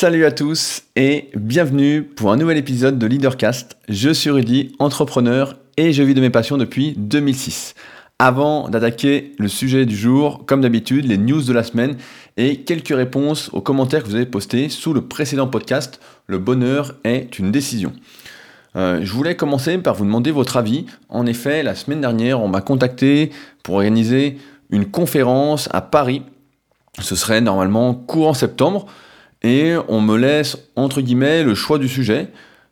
Salut à tous et bienvenue pour un nouvel épisode de Leadercast. Je suis Rudy, entrepreneur et je vis de mes passions depuis 2006. Avant d'attaquer le sujet du jour, comme d'habitude, les news de la semaine et quelques réponses aux commentaires que vous avez postés sous le précédent podcast, Le bonheur est une décision. Euh, je voulais commencer par vous demander votre avis. En effet, la semaine dernière, on m'a contacté pour organiser une conférence à Paris. Ce serait normalement courant septembre et on me laisse entre guillemets le choix du sujet.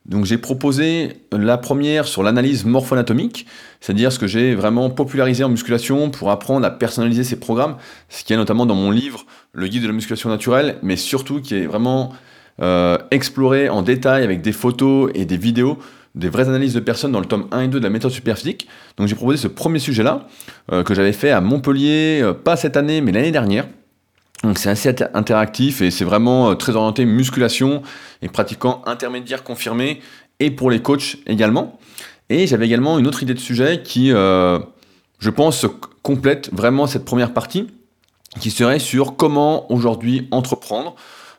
Donc j'ai proposé la première sur l'analyse morpho-anatomique, c'est-à-dire ce que j'ai vraiment popularisé en musculation pour apprendre à personnaliser ces programmes, ce qui est notamment dans mon livre Le guide de la musculation naturelle, mais surtout qui est vraiment euh, exploré en détail avec des photos et des vidéos, des vraies analyses de personnes dans le tome 1 et 2 de la méthode superphysique. Donc j'ai proposé ce premier sujet-là, euh, que j'avais fait à Montpellier, euh, pas cette année, mais l'année dernière. Donc c'est assez interactif et c'est vraiment euh, très orienté musculation et pratiquant intermédiaire confirmé et pour les coachs également. Et j'avais également une autre idée de sujet qui, euh, je pense, complète vraiment cette première partie, qui serait sur comment aujourd'hui entreprendre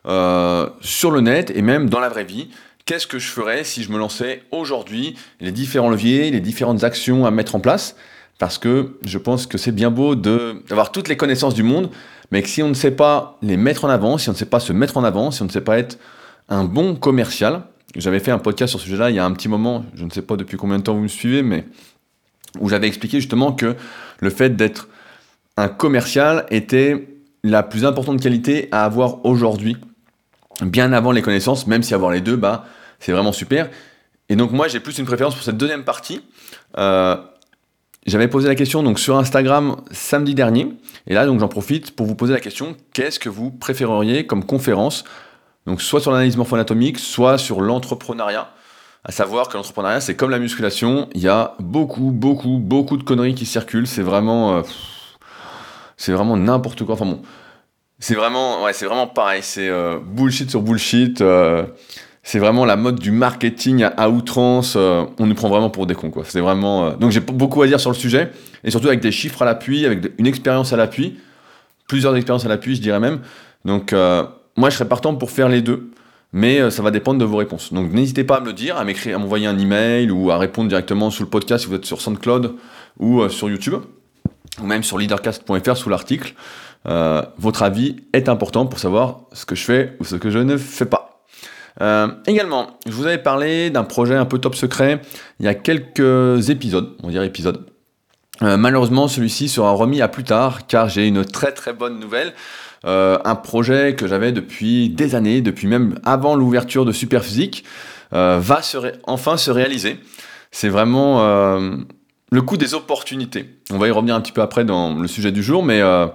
euh, sur le net et même dans la vraie vie. Qu'est-ce que je ferais si je me lançais aujourd'hui, les différents leviers, les différentes actions à mettre en place? Parce que je pense que c'est bien beau d'avoir toutes les connaissances du monde, mais que si on ne sait pas les mettre en avant, si on ne sait pas se mettre en avant, si on ne sait pas être un bon commercial, j'avais fait un podcast sur ce sujet-là il y a un petit moment, je ne sais pas depuis combien de temps vous me suivez, mais où j'avais expliqué justement que le fait d'être un commercial était la plus importante qualité à avoir aujourd'hui, bien avant les connaissances, même si avoir les deux, bah, c'est vraiment super. Et donc moi j'ai plus une préférence pour cette deuxième partie. Euh, j'avais posé la question donc sur Instagram samedi dernier, et là donc j'en profite pour vous poser la question qu'est-ce que vous préféreriez comme conférence Donc soit sur l'analyse morpho-anatomique, soit sur l'entrepreneuriat? À savoir que l'entrepreneuriat c'est comme la musculation, il y a beaucoup, beaucoup, beaucoup de conneries qui circulent. C'est vraiment, euh, c'est vraiment n'importe quoi. Enfin bon, c'est vraiment, ouais, vraiment pareil. C'est euh, bullshit sur bullshit. Euh, c'est vraiment la mode du marketing à, outrance. Euh, on nous prend vraiment pour des cons, quoi. C'est vraiment. Euh, donc j'ai beaucoup à dire sur le sujet, et surtout avec des chiffres à l'appui, avec une expérience à l'appui, plusieurs expériences à l'appui, je dirais même. Donc euh, moi, je serais partant pour faire les deux, mais ça va dépendre de vos réponses. Donc n'hésitez pas à me le dire, à m'écrire, à m'envoyer un email ou à répondre directement sous le podcast si vous êtes sur SoundCloud ou sur YouTube, ou même sur leadercast.fr sous l'article. votre avis est important pour savoir ce que je fais ou ce que je ne fais pas. Euh, également, je vous avais parlé d'un projet un peu top secret il y a quelques épisodes, on dirait épisodes. Euh, malheureusement, celui-ci sera remis à plus tard car j'ai une très très bonne nouvelle. Euh, un projet que j'avais depuis des années, depuis même avant l'ouverture de Superphysique, va enfin se réaliser. C'est vraiment le coup des opportunités. On va y revenir un petit peu après dans le sujet du jour, mais donc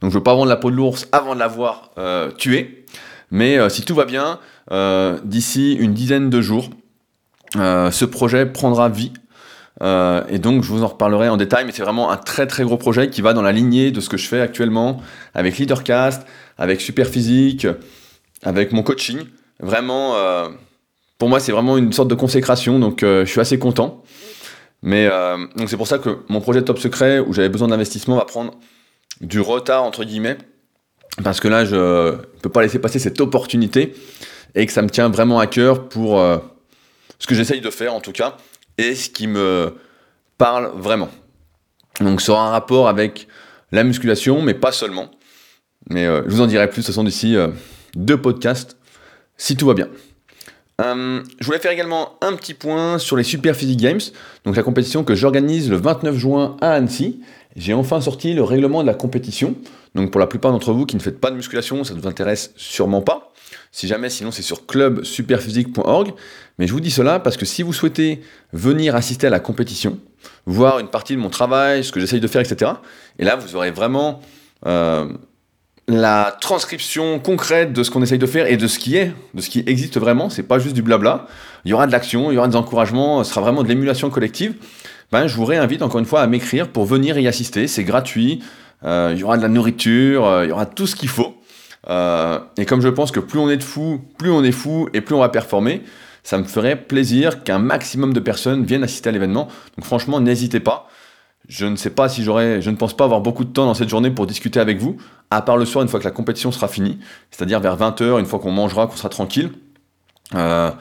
je ne veux pas vendre la peau de l'ours avant de l'avoir tué. Mais si tout va bien, d'ici une dizaine de jours, euh, ce projet prendra vie. Euh, et donc je vous en reparlerai en détail, mais c'est vraiment un très très gros projet qui va dans la lignée de ce que je fais actuellement avec Leadercast, avec Superphysique, avec mon coaching. Vraiment, pour moi c'est vraiment une sorte de consécration, donc je suis assez content. Mais donc c'est pour ça que mon projet Top Secret, où j'avais besoin d'investissement, va prendre du retard entre guillemets, parce que là je ne peux pas laisser passer cette opportunité et que ça me tient vraiment à cœur pour euh, ce que j'essaye de faire en tout cas et ce qui me parle vraiment. Donc ça aura un rapport avec la musculation, mais pas seulement. Mais euh, je vous en dirai plus, ce sont d'ici euh, deux podcasts, si tout va bien. je voulais faire également un petit point sur les Super Physique Games, donc la compétition que j'organise le 29 juin à Annecy. J'ai enfin sorti le règlement de la compétition. Donc pour la plupart d'entre vous qui ne faites pas de musculation, ça ne vous intéresse sûrement pas. Si jamais, sinon c'est sur clubsuperphysique.org. Mais je vous dis cela parce que si vous souhaitez venir assister à la compétition, voir une partie de mon travail, ce que j'essaye de faire, etc., et là vous aurez vraiment euh, la transcription concrète de ce qu'on essaye de faire et de ce qui est, de ce qui existe vraiment. C'est pas juste du blabla. Il y aura de l'action, il y aura des encouragements, ce sera vraiment de l'émulation collective. Ben, je vous réinvite encore une fois à m'écrire pour venir y assister. C'est gratuit. Euh, il y aura de la nourriture, euh, il y aura tout ce qu'il faut. Euh, et comme je pense que plus on est de fou, plus on est fou et plus on va performer, ça me ferait plaisir qu'un maximum de personnes viennent assister à l'événement. Donc franchement, n'hésitez pas. Je ne sais pas si j'aurai, je ne pense pas avoir beaucoup de temps dans cette journée pour discuter avec vous, à part le soir une fois que la compétition sera finie, c'est-à-dire vers 20h, une fois qu'on mangera, qu'on sera tranquille. Euh,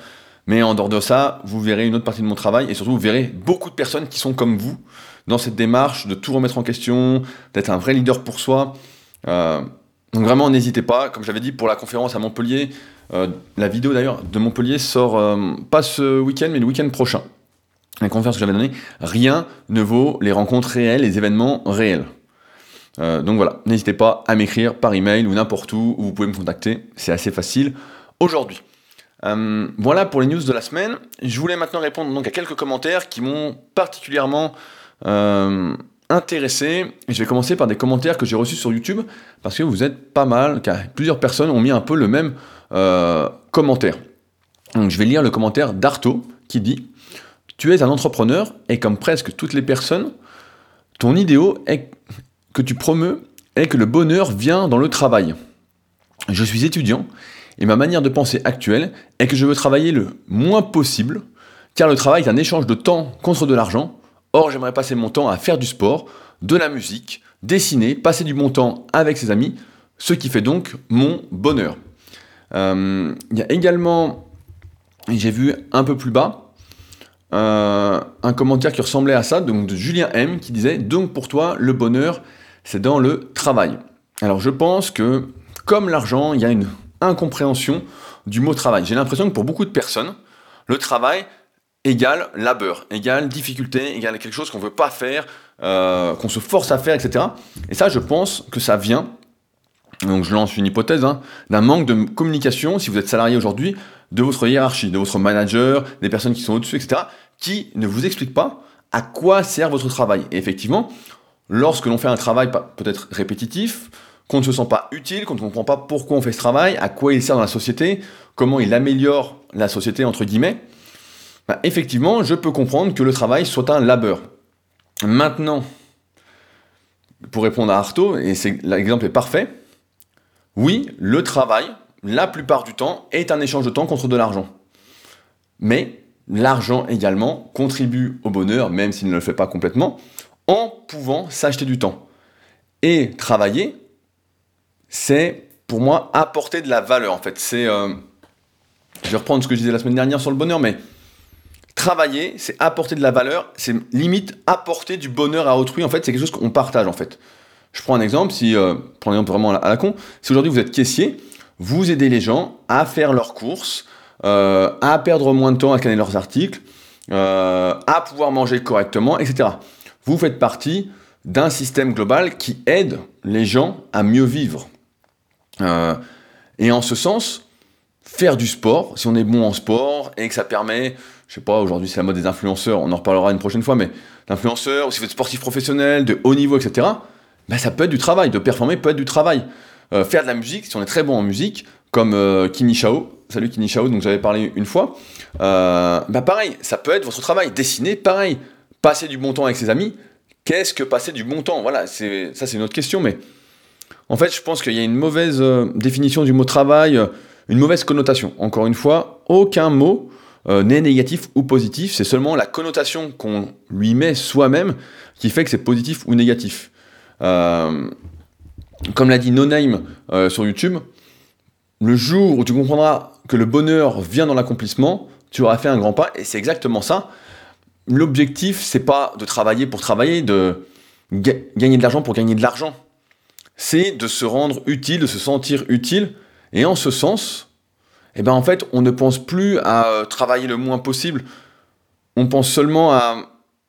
mais en dehors de ça, vous verrez une autre partie de mon travail et surtout vous verrez beaucoup de personnes qui sont comme vous dans cette démarche de tout remettre en question, d'être un vrai leader pour soi. Euh, donc vraiment, n'hésitez pas. Comme j'avais dit pour la conférence à Montpellier, euh, la vidéo d'ailleurs de Montpellier sort pas ce week-end, mais le week-end prochain la conférence que j'avais donnée, rien ne vaut les rencontres réelles, les événements réels. Euh, donc voilà, n'hésitez pas à m'écrire par email ou n'importe où, où vous pouvez me contacter, c'est assez facile aujourd'hui. Euh, voilà pour les news de la semaine. Je voulais maintenant répondre donc à quelques commentaires qui m'ont particulièrement euh, intéressé. je vais commencer par des commentaires que j'ai reçus sur YouTube parce que vous êtes pas mal, car plusieurs personnes ont mis un peu le même commentaire. Donc je vais lire le commentaire d'Arto qui dit tu es un entrepreneur et comme presque toutes les personnes, ton idéal est que tu promeus est que le bonheur vient dans le travail. Je suis étudiant et ma manière de penser actuelle est que je veux travailler le moins possible car le travail est un échange de temps contre de l'argent. Or, j'aimerais passer mon temps à faire du sport, de la musique, dessiner, passer du bon temps avec ses amis, ce qui fait donc mon bonheur. Euh, il y a également, j'ai vu un peu plus bas, euh, un commentaire qui ressemblait à ça, donc de Julien M, qui disait Donc pour toi, le bonheur, c'est dans le travail. Alors je pense que, comme l'argent, il y a une incompréhension du mot travail. J'ai l'impression que pour beaucoup de personnes, le travail égale labeur, égale difficulté, égale quelque chose qu'on ne veut pas faire, euh, qu'on se force à faire, etc. Et ça, je pense que ça vient, donc je lance une hypothèse, hein, d'un manque de communication, si vous êtes salarié aujourd'hui, de votre hiérarchie, de votre manager, des personnes qui sont au-dessus, etc qui ne vous explique pas à quoi sert votre travail. Et effectivement, lorsque l'on fait un travail peut-être répétitif, qu'on ne se sent pas utile, qu'on ne comprend pas pourquoi on fait ce travail, à quoi il sert dans la société, comment il améliore la société, entre guillemets, bah, effectivement, je peux comprendre que le travail soit un labeur. Maintenant, pour répondre à Artaud, et l'exemple est parfait, oui, le travail, la plupart du temps, est un échange de temps contre de l'argent. Mais L'argent également contribue au bonheur, même s'il ne le fait pas complètement, en pouvant s'acheter du temps. Et travailler, c'est pour moi apporter de la valeur en fait. C'est, euh, je vais reprendre ce que je disais la semaine dernière sur le bonheur, mais travailler, c'est apporter de la valeur, c'est limite apporter du bonheur à autrui. En fait, c'est quelque chose qu'on partage en fait. Je prends un exemple, si, euh, prends un exemple vraiment à la con, si aujourd'hui vous êtes caissier, vous aidez les gens à faire leurs courses, euh, à perdre moins de temps à scanner leurs articles, euh, à pouvoir manger correctement, etc. Vous faites partie d'un système global qui aide les gens à mieux vivre. Et en ce sens, faire du sport, si on est bon en sport et que ça permet, je sais pas, aujourd'hui c'est la mode des influenceurs, on en reparlera une prochaine fois, mais d'influenceurs, si vous êtes sportif professionnel, de haut niveau, etc., ben ça peut être du travail, de performer peut être du travail. faire de la musique, si on est très bon en musique, comme euh, Shao, salut Kini Shao, donc j'avais parlé une fois, euh, bah pareil, ça peut être votre travail, dessiner, pareil, passer du bon temps avec ses amis, qu'est-ce que passer du bon temps? Voilà, c'est, ça c'est une autre question, mais en fait je pense qu'il y a une mauvaise euh, définition du mot travail, une mauvaise connotation. Encore une fois, aucun mot n'est négatif ou positif, c'est seulement la connotation qu'on lui met soi-même qui fait que c'est positif ou négatif. comme l'a dit No Name sur YouTube, le jour où tu comprendras que le bonheur vient dans l'accomplissement, tu auras fait un grand pas, et c'est exactement ça. L'objectif, c'est pas de travailler pour travailler, de gagner de l'argent pour gagner de l'argent. C'est de se rendre utile, de se sentir utile, et en ce sens, eh ben en fait, on ne pense plus à euh, travailler le moins possible. On pense seulement à.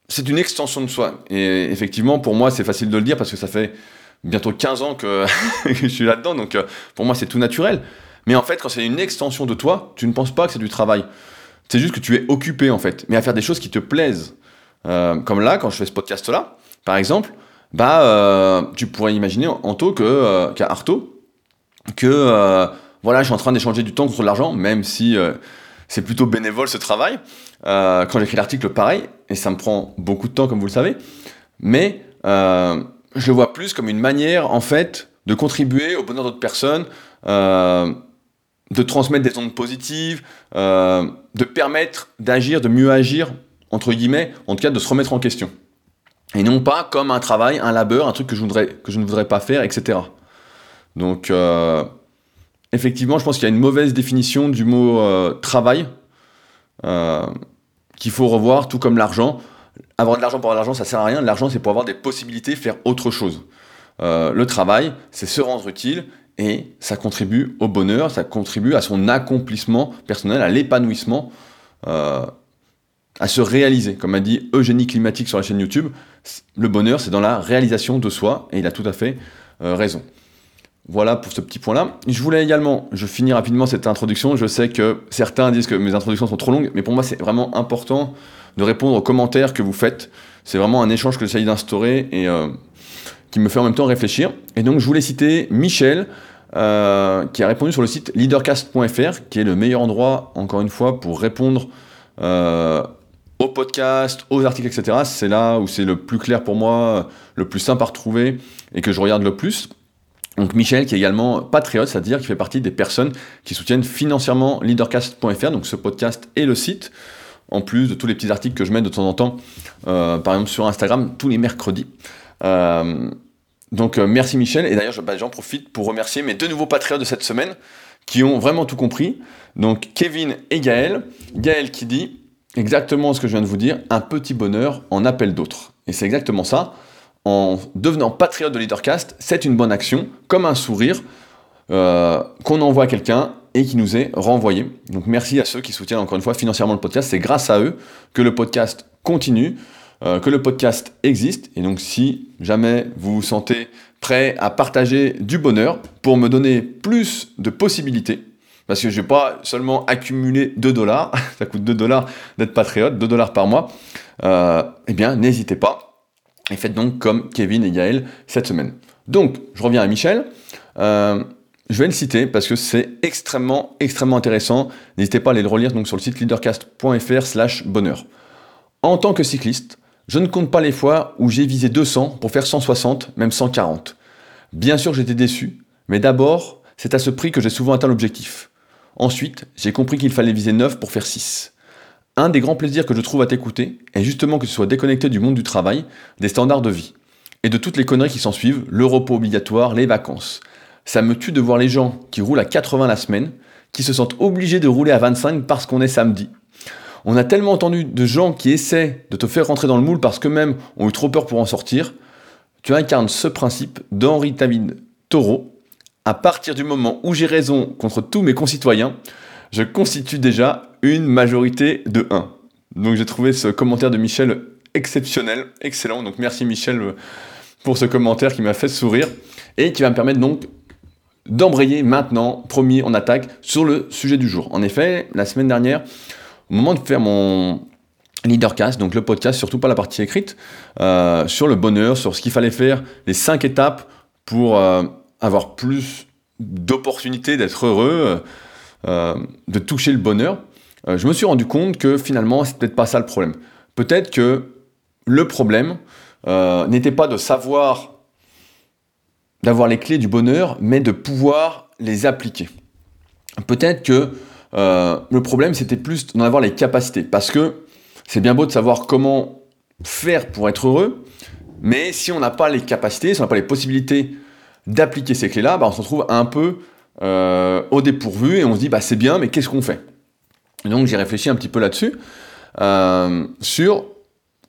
C'est une extension de soi. Et effectivement, pour moi, c'est facile de le dire parce que ça fait bientôt 15 ans que, je suis là-dedans, donc euh, pour moi c'est tout naturel. Mais en fait, quand c'est une extension de toi, tu ne penses pas que c'est du travail. C'est juste que tu es occupé en fait, mais à faire des choses qui te plaisent. Euh, comme là, quand je fais ce podcast-là, par exemple, bah, tu pourrais imaginer Anto que, qu'à Arto, que voilà, je suis en train d'échanger du temps contre l'argent, même si c'est plutôt bénévole ce travail. quand j'écris l'article, pareil, et ça me prend beaucoup de temps, comme vous le savez. Mais je le vois plus comme une manière, en fait, de contribuer au bonheur d'autres personnes, euh, de transmettre des ondes positives, euh, de permettre d'agir, de mieux agir, entre guillemets, en tout cas de se remettre en question. et non pas comme un travail, un labeur, un truc que je, voudrais, que je ne voudrais pas faire, etc. Donc, euh, effectivement, je pense qu'il y a une mauvaise définition du mot euh, travail euh, qu'il faut revoir, tout comme l'argent. Avoir de l'argent pour avoir de l'argent, ça sert à rien. L'argent, c'est pour avoir des possibilités, faire autre chose. le travail, c'est se rendre utile et ça contribue au bonheur, ça contribue à son accomplissement personnel, à l'épanouissement, à se réaliser. Comme a dit Eugénie Climatique sur la chaîne YouTube, le bonheur, c'est dans la réalisation de soi, et il a tout à fait raison. Voilà pour ce petit point-là. Je voulais également, je finis rapidement cette introduction. Je sais que certains disent que mes introductions sont trop longues, mais pour moi c'est vraiment important de répondre aux commentaires que vous faites. C'est vraiment un échange que j'essaye d'instaurer et euh, qui me fait en même temps réfléchir. Et donc je voulais citer Michel, euh, qui a répondu sur le site leadercast.fr, qui est le meilleur endroit, encore une fois, pour répondre euh, aux podcasts, aux articles, etc. C'est là où c'est le plus clair pour moi, le plus simple à retrouver et que je regarde le plus. Donc Michel qui est également patriote, c'est-à-dire qui fait partie des personnes qui soutiennent financièrement leadercast.fr, donc ce podcast et le site, en plus de tous les petits articles que je mets de temps en temps, euh, par exemple sur Instagram tous les mercredis. Euh, donc euh, merci Michel, et d'ailleurs bah, j'en profite pour remercier mes deux nouveaux patriotes de cette semaine qui ont vraiment tout compris. Donc Kevin et Gaël. Gaël qui dit exactement ce que je viens de vous dire, un petit bonheur en appelle d'autres. Et c'est exactement ça en devenant patriote de Leadercast, c'est une bonne action, comme un sourire euh, qu'on envoie à quelqu'un et qui nous est renvoyé. Donc merci à ceux qui soutiennent encore une fois financièrement le podcast. C'est grâce à eux que le podcast continue, euh, que le podcast existe. Et donc si jamais vous vous sentez prêt à partager du bonheur pour me donner plus de possibilités, parce que je ne vais pas seulement accumuler 2 dollars, ça coûte 2 dollars d'être patriote, 2 dollars par mois, euh, eh bien n'hésitez pas et faites donc comme Kevin et Gaël cette semaine. Donc, je reviens à Michel. Euh, je vais le citer parce que c'est extrêmement, extrêmement intéressant. N'hésitez pas à aller le relire donc, sur le site leadercast.fr slash bonheur. En tant que cycliste, je ne compte pas les fois où j'ai visé 200 pour faire 160, même 140. Bien sûr, j'étais déçu, mais d'abord, c'est à ce prix que j'ai souvent atteint l'objectif. Ensuite, j'ai compris qu'il fallait viser 9 pour faire 6. Un des grands plaisirs que je trouve à t'écouter est justement que tu sois déconnecté du monde du travail, des standards de vie, et de toutes les conneries qui s'en suivent, le repos obligatoire, les vacances. Ça me tue de voir les gens qui roulent à 80 la semaine, qui se sentent obligés de rouler à 25 parce qu'on est samedi. On a tellement entendu de gens qui essaient de te faire rentrer dans le moule parce qu'eux-mêmes ont eu trop peur pour en sortir. Tu incarnes ce principe d'Henri David Taureau. À partir du moment où j'ai raison contre tous mes concitoyens, je constitue déjà une majorité de 1. Donc j'ai trouvé ce commentaire de Michel exceptionnel, excellent. Donc merci Michel euh, pour ce commentaire qui m'a fait sourire et qui va me permettre donc d'embrayer maintenant, premier en attaque, sur le sujet du jour. En effet, la semaine dernière, au moment de faire mon leadercast, donc le podcast, surtout pas la partie écrite, euh, sur le bonheur, sur ce qu'il fallait faire, les cinq étapes pour euh, avoir plus d'opportunités d'être heureux, de toucher le bonheur, euh, je me suis rendu compte que finalement, c'est peut-être pas ça le problème. Peut-être que le problème euh, n'était pas de savoir, d'avoir les clés du bonheur, mais de pouvoir les appliquer. Peut-être que euh, le problème, c'était plus d'en avoir les capacités. Parce que c'est bien beau de savoir comment faire pour être heureux, mais si on n'a pas les capacités, si on n'a pas les possibilités d'appliquer ces clés-là, bah, on se retrouve un peu au dépourvu et on se dit bah, c'est bien, mais qu'est-ce qu'on fait? Donc j'ai réfléchi un petit peu là-dessus, euh, sur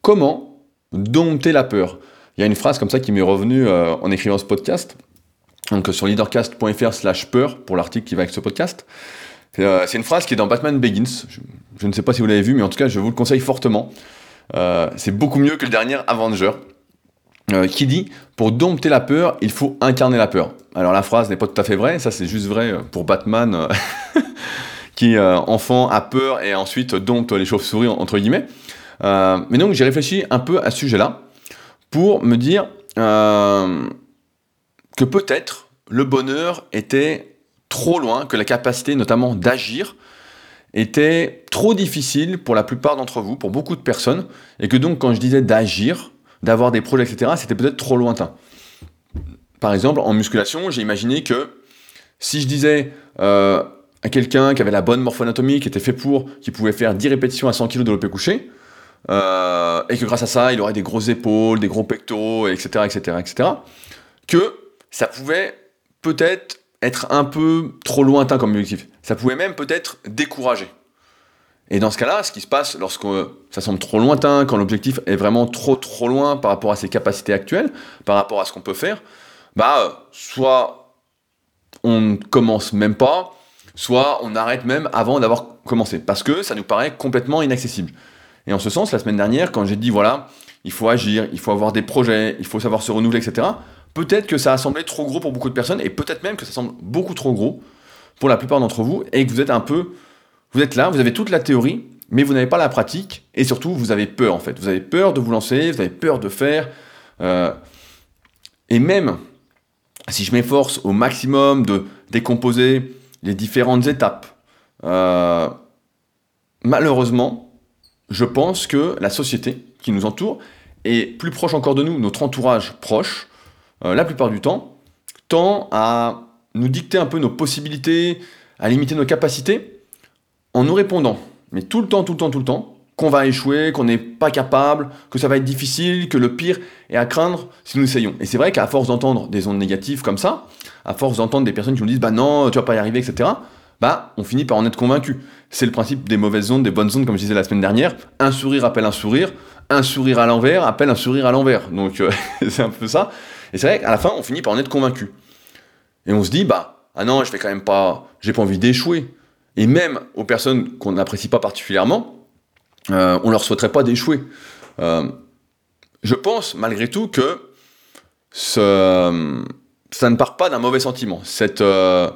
comment dompter la peur. Il y a une phrase comme ça qui m'est revenue euh, en écrivant ce podcast, donc sur leadercast.fr slash peur pour l'article qui va avec ce podcast. Euh, c'est une phrase qui est dans Batman Begins. Je, ne sais pas si vous l'avez vu, mais en tout cas, je vous le conseille fortement. c'est beaucoup mieux que le dernier Avenger. qui dit pour dompter la peur, il faut incarner la peur. Alors la phrase n'est pas tout à fait vraie, ça c'est juste vrai pour Batman qui, euh, enfant, a peur et ensuite dompte les chauves-souris, entre guillemets. Euh, mais donc j'ai réfléchi un peu à ce sujet-là pour me dire euh, que peut-être le bonheur était trop loin, que la capacité notamment d'agir était trop difficile pour la plupart d'entre vous, pour beaucoup de personnes, et que donc quand je disais d'agir, d'avoir des projets, etc., c'était peut-être trop lointain. Par exemple, en musculation, j'ai imaginé que si je disais quelqu'un qui avait la bonne morphoanatomie, qui était fait pour, qui pouvait faire 10 répétitions à 100 kg de l'OP couché, euh, et que grâce à ça, il aurait des grosses épaules, des gros pectoraux, etc., etc., etc., que ça pouvait peut-être être un peu trop lointain comme objectif. Ça pouvait même peut-être décourager. Et dans ce cas-là, ce qui se passe lorsque ça semble trop lointain, quand l'objectif est vraiment trop trop loin par rapport à ses capacités actuelles, par rapport à ce qu'on peut faire, bah soit on ne commence même pas, soit on arrête même avant d'avoir commencé, parce que ça nous paraît complètement inaccessible. Et en ce sens, la semaine dernière, quand j'ai dit voilà, il faut agir, il faut avoir des projets, il faut savoir se renouveler, etc., peut-être que ça a semblé trop gros pour beaucoup de personnes, et peut-être même que ça semble beaucoup trop gros pour la plupart d'entre vous, et que vous êtes un peu vous êtes là, vous avez toute la théorie, mais vous n'avez pas la pratique, et surtout, vous avez peur, en fait. Vous avez peur de vous lancer, vous avez peur de faire. Euh, et même si je m'efforce au maximum de décomposer les différentes étapes, euh, malheureusement, je pense que la société qui nous entoure, et plus proche encore de nous, notre entourage proche, euh, la plupart du temps, tend à nous dicter un peu nos possibilités, à limiter nos capacités, en nous répondant, mais tout le temps, tout le temps, tout le temps, qu'on va échouer, qu'on n'est pas capable, que ça va être difficile, que le pire est à craindre si nous essayons. Et c'est vrai qu'à force d'entendre des ondes négatives comme ça, à force d'entendre des personnes qui nous disent bah non, tu vas pas y arriver, etc., bah on finit par en être convaincu. C'est le principe des mauvaises ondes, des bonnes ondes, comme je disais la semaine dernière. Un sourire appelle un sourire, un sourire à l'envers appelle un sourire à l'envers. Donc euh, c'est un peu ça. Et c'est vrai qu'à la fin, on finit par en être convaincu. Et on se dit bah ah non, je vais quand même pas, j'ai pas envie d'échouer et même aux personnes qu'on n'apprécie pas particulièrement, euh, on leur souhaiterait pas d'échouer. Euh, je pense malgré tout que ça ne part pas d'un mauvais sentiment. Cette, euh,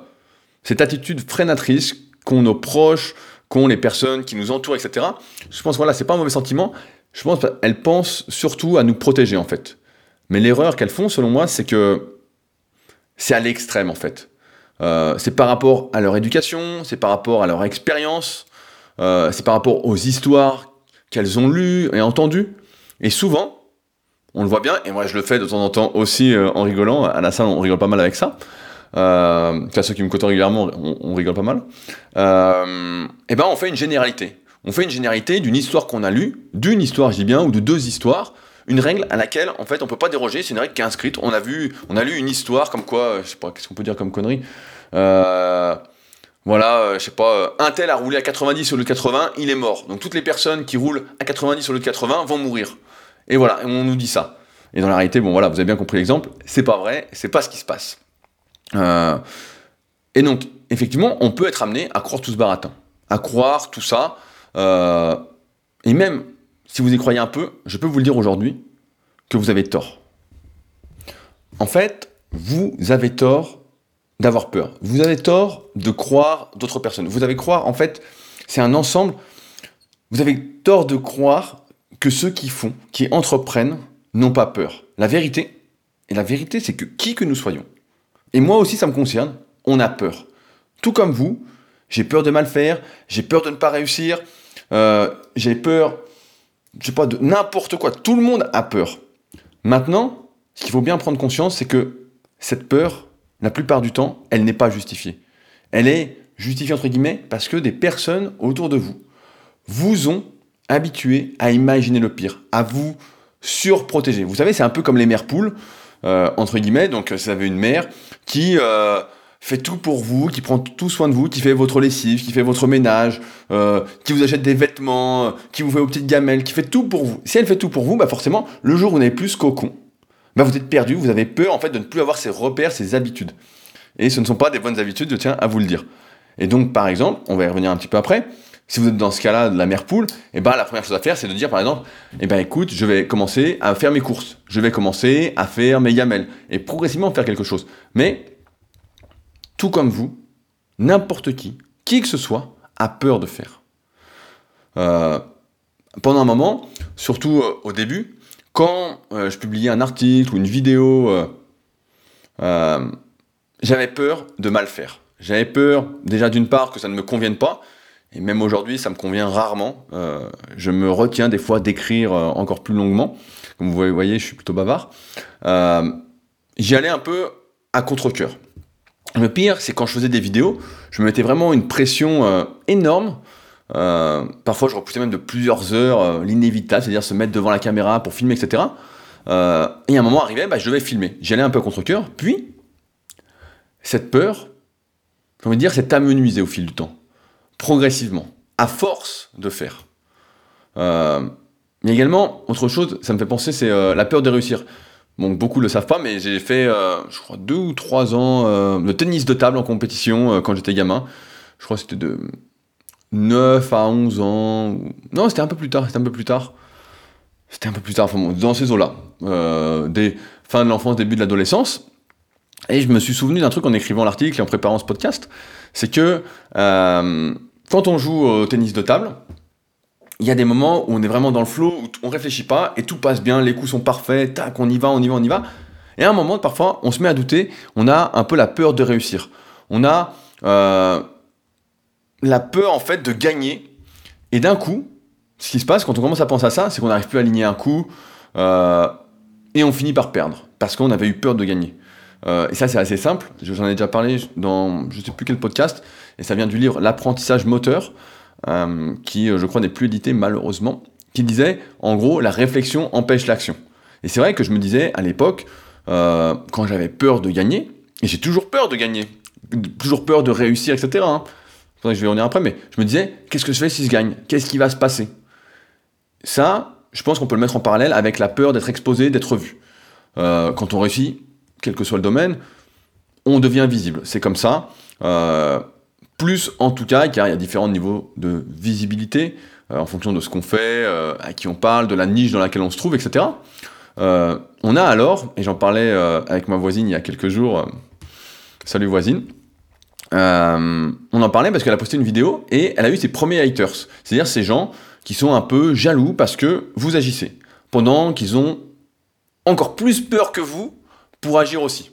cette attitude freinatrice qu'ont nos proches, qu'ont les personnes qui nous entourent, etc. Je pense voilà, c'est pas un mauvais sentiment. Je pense qu'elles pensent surtout à nous protéger en fait. Mais l'erreur qu'elles font, selon moi, c'est que c'est à l'extrême en fait. Euh, c'est par rapport à leur éducation, c'est par rapport à leur expérience, euh, c'est par rapport aux histoires qu'elles ont lues et entendues. Et souvent, on le voit bien, et moi je le fais de temps en temps aussi euh, en rigolant, à la salle on rigole pas mal avec ça, euh, enfin ceux qui me côtoient régulièrement, on, rigole pas mal, et ben on fait une généralité. On fait une généralité d'une histoire qu'on a lue, d'une histoire je dis bien, ou de deux histoires, une règle à laquelle en fait on peut pas déroger, c'est une règle qui est inscrite. On a vu, on a lu une histoire comme quoi, je sais pas, qu'est-ce qu'on peut dire comme connerie. Euh, voilà, euh, je sais pas, euh, un tel a roulé à 90 sur le 80, il est mort. Donc toutes les personnes qui roulent à 90 sur le 80 vont mourir. Et voilà, on nous dit ça. Et dans la réalité, bon voilà, vous avez bien compris l'exemple, c'est pas vrai, c'est pas ce qui se passe. et donc, effectivement, on peut être amené à croire tout ce baratin, à croire tout ça, et même si vous y croyez un peu, je peux vous le dire aujourd'hui, que vous avez tort. En fait, vous avez tort d'avoir peur. Vous avez tort de croire d'autres personnes. Vous avez croire, en fait, c'est un ensemble. Vous avez tort de croire que ceux qui font, qui entreprennent, n'ont pas peur. La vérité, et la vérité, c'est que qui que nous soyons, et moi aussi ça me concerne, on a peur. Tout comme vous, j'ai peur de mal faire, j'ai peur de ne pas réussir, euh, j'ai peur je sais pas, de n'importe quoi. Tout le monde a peur. Maintenant, ce qu'il faut bien prendre conscience, c'est que cette peur, la plupart du temps, elle n'est pas justifiée. Elle est justifiée entre guillemets parce que des personnes autour de vous vous ont habitué à imaginer le pire, à vous surprotéger. Vous savez, c'est un peu comme les mères poules, euh, entre guillemets. Donc, vous avez une mère qui euh, fait tout pour vous, qui prend tout soin de vous, qui fait votre lessive, qui fait votre ménage, euh, qui vous achète des vêtements, euh, qui vous fait vos petites gamelles, qui fait tout pour vous. Si elle fait tout pour vous, bah forcément, le jour où vous n'avez plus ce cocon, bah vous êtes perdu, vous avez peur en fait de ne plus avoir ces repères, ces habitudes. Et ce ne sont pas des bonnes habitudes, je tiens à vous le dire. Et donc, par exemple, on va y revenir un petit peu après, si vous êtes dans ce cas-là de la mère poule, et ben la première chose à faire, c'est de dire par exemple, eh ben écoute, je vais commencer à faire mes courses, je vais commencer à faire mes gamelles, et progressivement faire quelque chose. Mais tout comme vous, n'importe qui, qui que ce soit, a peur de faire. Euh, pendant un moment, surtout euh, au début, quand euh, je publiais un article ou une vidéo, j'avais peur de mal faire. J'avais peur déjà d'une part que ça ne me convienne pas, et même aujourd'hui ça me convient rarement. je me retiens des fois d'écrire encore plus longuement. Comme vous voyez, je suis plutôt bavard. J'y allais un peu à contre-coeur. Le pire, c'est quand je faisais des vidéos, je me mettais vraiment une pression euh, énorme Euh, parfois, je repoussais même de plusieurs heures euh, l'inévitable, c'est-à-dire se mettre devant la caméra pour filmer, etc. Euh, et à un moment arrivé, bah, je devais filmer. J'y allais un peu contre cœur. Puis, cette peur, j'ai envie de dire, s'est amenuisée au fil du temps, progressivement, à force de faire. Mais également, autre chose, ça me fait penser, c'est la peur de réussir. Bon, beaucoup ne le savent pas, mais j'ai fait, je crois, deux ou trois ans de tennis de table en compétition quand j'étais gamin. Je crois que c'était de 9 à 11 ans. Non, c'était un peu plus tard, c'était un peu plus tard. C'était un peu plus tard, dans ces eaux-là. Euh, des fin de l'enfance, début de l'adolescence. Et je me suis souvenu d'un truc en écrivant l'article et en préparant ce podcast. C'est que euh, quand on joue au tennis de table, il y a des moments où on est vraiment dans le flow, où on réfléchit pas et tout passe bien, les coups sont parfaits, tac, on y va, on y va, on y va. Et à un moment, parfois, on se met à douter, on a un peu la peur de réussir. On a euh, la peur, en fait, de gagner. Et d'un coup, ce qui se passe quand on commence à penser à ça, c'est qu'on n'arrive plus à aligner un coup euh, et on finit par perdre parce qu'on avait eu peur de gagner. Euh, et ça, c'est assez simple. J'en ai déjà parlé dans je sais plus quel podcast, et ça vient du livre L'apprentissage moteur, euh, qui, je crois, n'est plus édité malheureusement, qui disait, en gros, la réflexion empêche l'action. Et c'est vrai que je me disais à l'époque, quand j'avais peur de gagner, et j'ai toujours peur de gagner, toujours peur de réussir, etc. Que je vais revenir après, mais je me disais, qu'est-ce que je fais si je gagne? Qu'est-ce qui va se passer? Ça, je pense qu'on peut le mettre en parallèle avec la peur d'être exposé, d'être vu. Euh, quand on réussit, quel que soit le domaine, on devient visible. C'est comme ça. Euh, plus en tout cas, car il y a différents niveaux de visibilité euh, en fonction de ce qu'on fait, à qui on parle, de la niche dans laquelle on se trouve, etc. On a alors, et j'en parlais avec ma voisine il y a quelques jours, salut voisine, euh, on en parlait parce qu'elle a posté une vidéo et elle a eu ses premiers haters, c'est-à-dire ces gens qui sont un peu jaloux parce que vous agissez, pendant qu'ils ont encore plus peur que vous pour agir aussi.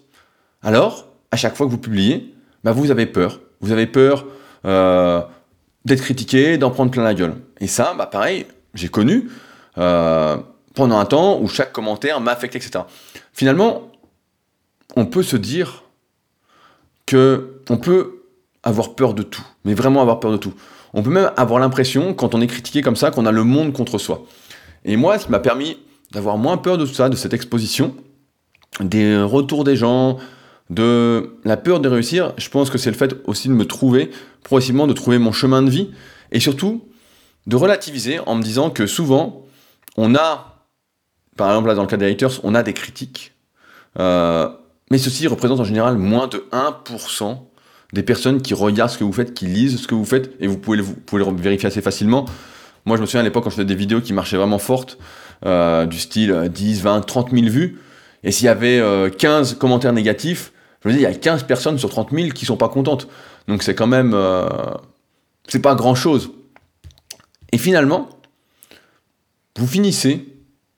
Alors, à chaque fois que vous publiez, bah vous avez peur. Vous avez peur euh, d'être critiqué, d'en prendre plein la gueule. Et ça, bah pareil, j'ai connu euh, pendant un temps où chaque commentaire m'a affecté, etc. Finalement, on peut se dire que on peut avoir peur de tout, mais vraiment avoir peur de tout. On peut même avoir l'impression, quand on est critiqué comme ça, qu'on a le monde contre soi. Et moi, qui m'a permis d'avoir moins peur de tout ça, de cette exposition, des retours des gens, de la peur de réussir, je pense que c'est le fait aussi de me trouver, progressivement de trouver mon chemin de vie, et surtout de relativiser en me disant que souvent, on a, par exemple là dans le cas des haters, on a des critiques, euh, mais ceci représente en général moins de 1% des personnes qui regardent ce que vous faites, qui lisent ce que vous faites, et vous pouvez, le- vérifier assez facilement. Moi, je me souviens à l'époque quand je faisais des vidéos qui marchaient vraiment fortes, euh, du style euh, 10, 20, 30 000 vues, et s'il y avait euh, 15 commentaires négatifs, je me dis, il y a 15 personnes sur 30 000 qui sont pas contentes. Donc c'est quand même... euh, c'est pas grand-chose. Et finalement, vous finissez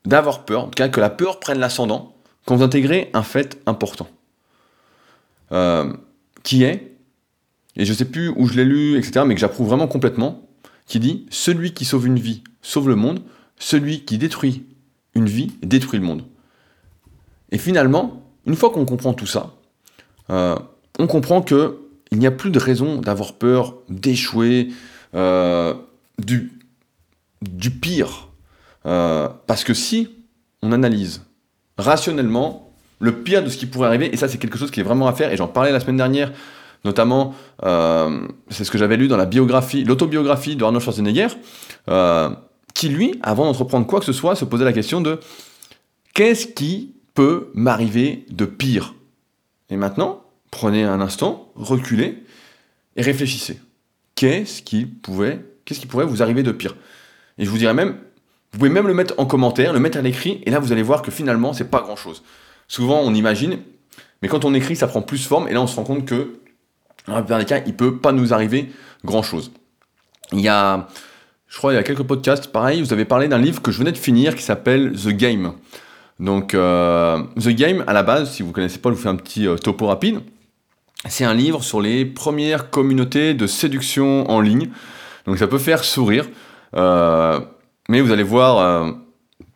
d'avoir peur, en tout cas que la peur prenne l'ascendant, quand vous intégrez un fait important. Euh, qui est, et je sais plus où je l'ai lu, etc., mais que j'approuve vraiment complètement, qui dit Celui qui sauve une vie sauve le monde, celui qui détruit une vie détruit le monde. Et finalement, une fois qu'on comprend tout ça, euh, on comprend que il n'y a plus de raison d'avoir peur d'échouer, euh, du, du pire. Euh, parce que si on analyse rationnellement le pire de ce qui pourrait arriver, et ça c'est quelque chose qui est vraiment à faire, et j'en parlais la semaine dernière, notamment, euh, c'est ce que j'avais lu dans la biographie, l'autobiographie de Arnold Schwarzenegger, euh, qui lui, avant d'entreprendre quoi que ce soit, se posait la question de qu'est-ce qui peut m'arriver de pire? Et maintenant, prenez un instant, reculez et réfléchissez. Qu'est-ce qui pouvait, qu'est-ce qui pourrait vous arriver de pire? Et je vous dirais même, vous pouvez même le mettre en commentaire, le mettre à l'écrit, et là vous allez voir que finalement c'est pas grand-chose. Souvent on imagine, mais quand on écrit ça prend plus forme, et là on se rend compte que dans la plupart des cas il peut pas nous arriver grand-chose. Il y a, je crois il y a quelques podcasts, pareil, vous avez parlé d'un livre que je venais de finir qui s'appelle The Game. Donc euh, The Game à la base, si vous connaissez pas, je vous fais un petit euh, topo rapide. C'est un livre sur les premières communautés de séduction en ligne. Donc ça peut faire sourire. Euh, mais vous allez voir,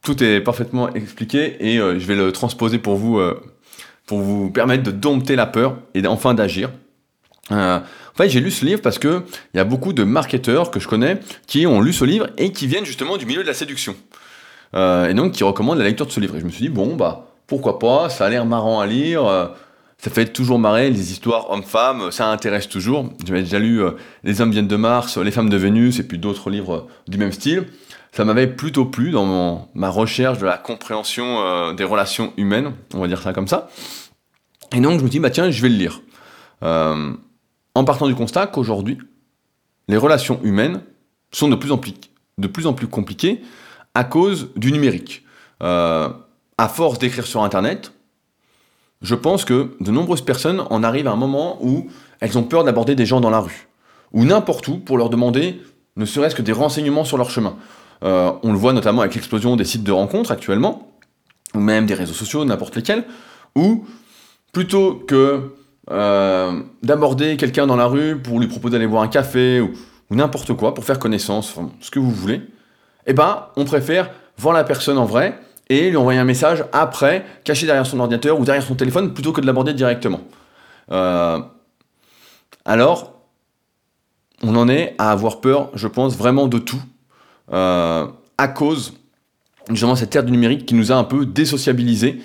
tout est parfaitement expliqué et je vais le transposer pour vous, pour vous permettre de dompter la peur et enfin d'agir. Euh, en fait, j'ai lu ce livre parce que il y a beaucoup de marketeurs que je connais qui ont lu ce livre et qui viennent justement du milieu de la séduction. Euh, et donc qui recommandent la lecture de ce livre. Et je me suis dit, bon, bah, pourquoi pas, ça a l'air marrant à lire, euh, ça fait toujours marrer, les histoires hommes-femmes, ça intéresse toujours. J'avais déjà lu Les hommes viennent de Mars, Les femmes de Vénus, et puis d'autres livres du même style. Ça m'avait plutôt plu dans ma recherche de la compréhension des relations humaines, on va dire ça comme ça. Et donc je me dis, bah tiens, je vais le lire. En partant du constat qu'aujourd'hui, les relations humaines sont de plus en plus, compliquées à cause du numérique. Euh, à force d'écrire sur Internet, je pense que de nombreuses personnes en arrivent à un moment où elles ont peur d'aborder des gens dans la rue, ou n'importe où, pour leur demander ne serait-ce que des renseignements sur leur chemin. Euh, on le voit notamment avec l'explosion des sites de rencontres actuellement, ou même des réseaux sociaux, n'importe lesquels, où plutôt que euh, d'aborder quelqu'un dans la rue pour lui proposer d'aller boire un café ou, n'importe quoi, pour faire connaissance, ce que vous voulez, eh ben, on préfère voir la personne en vrai et lui envoyer un message après, caché derrière son ordinateur ou derrière son téléphone, plutôt que de l'aborder directement. Euh, alors, on en est à avoir peur, je pense, vraiment de tout, euh, à cause, justement, cette ère du numérique qui nous a un peu désociabilisés.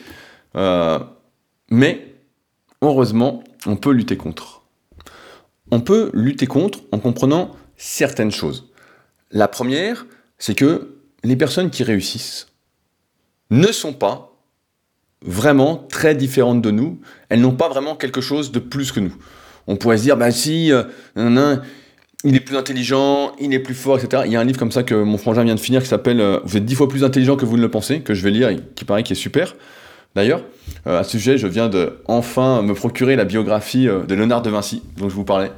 Mais, heureusement, on peut lutter contre. On peut lutter contre en comprenant certaines choses. La première, c'est que les personnes qui réussissent ne sont pas vraiment très différentes de nous. Elles n'ont pas vraiment quelque chose de plus que nous. On pourrait se dire, bah si, euh, il est plus intelligent, il est plus fort, etc. Il y a un livre comme ça que mon frangin vient de finir qui s'appelle euh, Vous êtes dix fois plus intelligent que vous ne le pensez, que je vais lire et qui paraît qui est super. D'ailleurs, euh, à ce sujet, je viens de enfin me procurer la biographie de Léonard de Vinci, dont je vous parlais,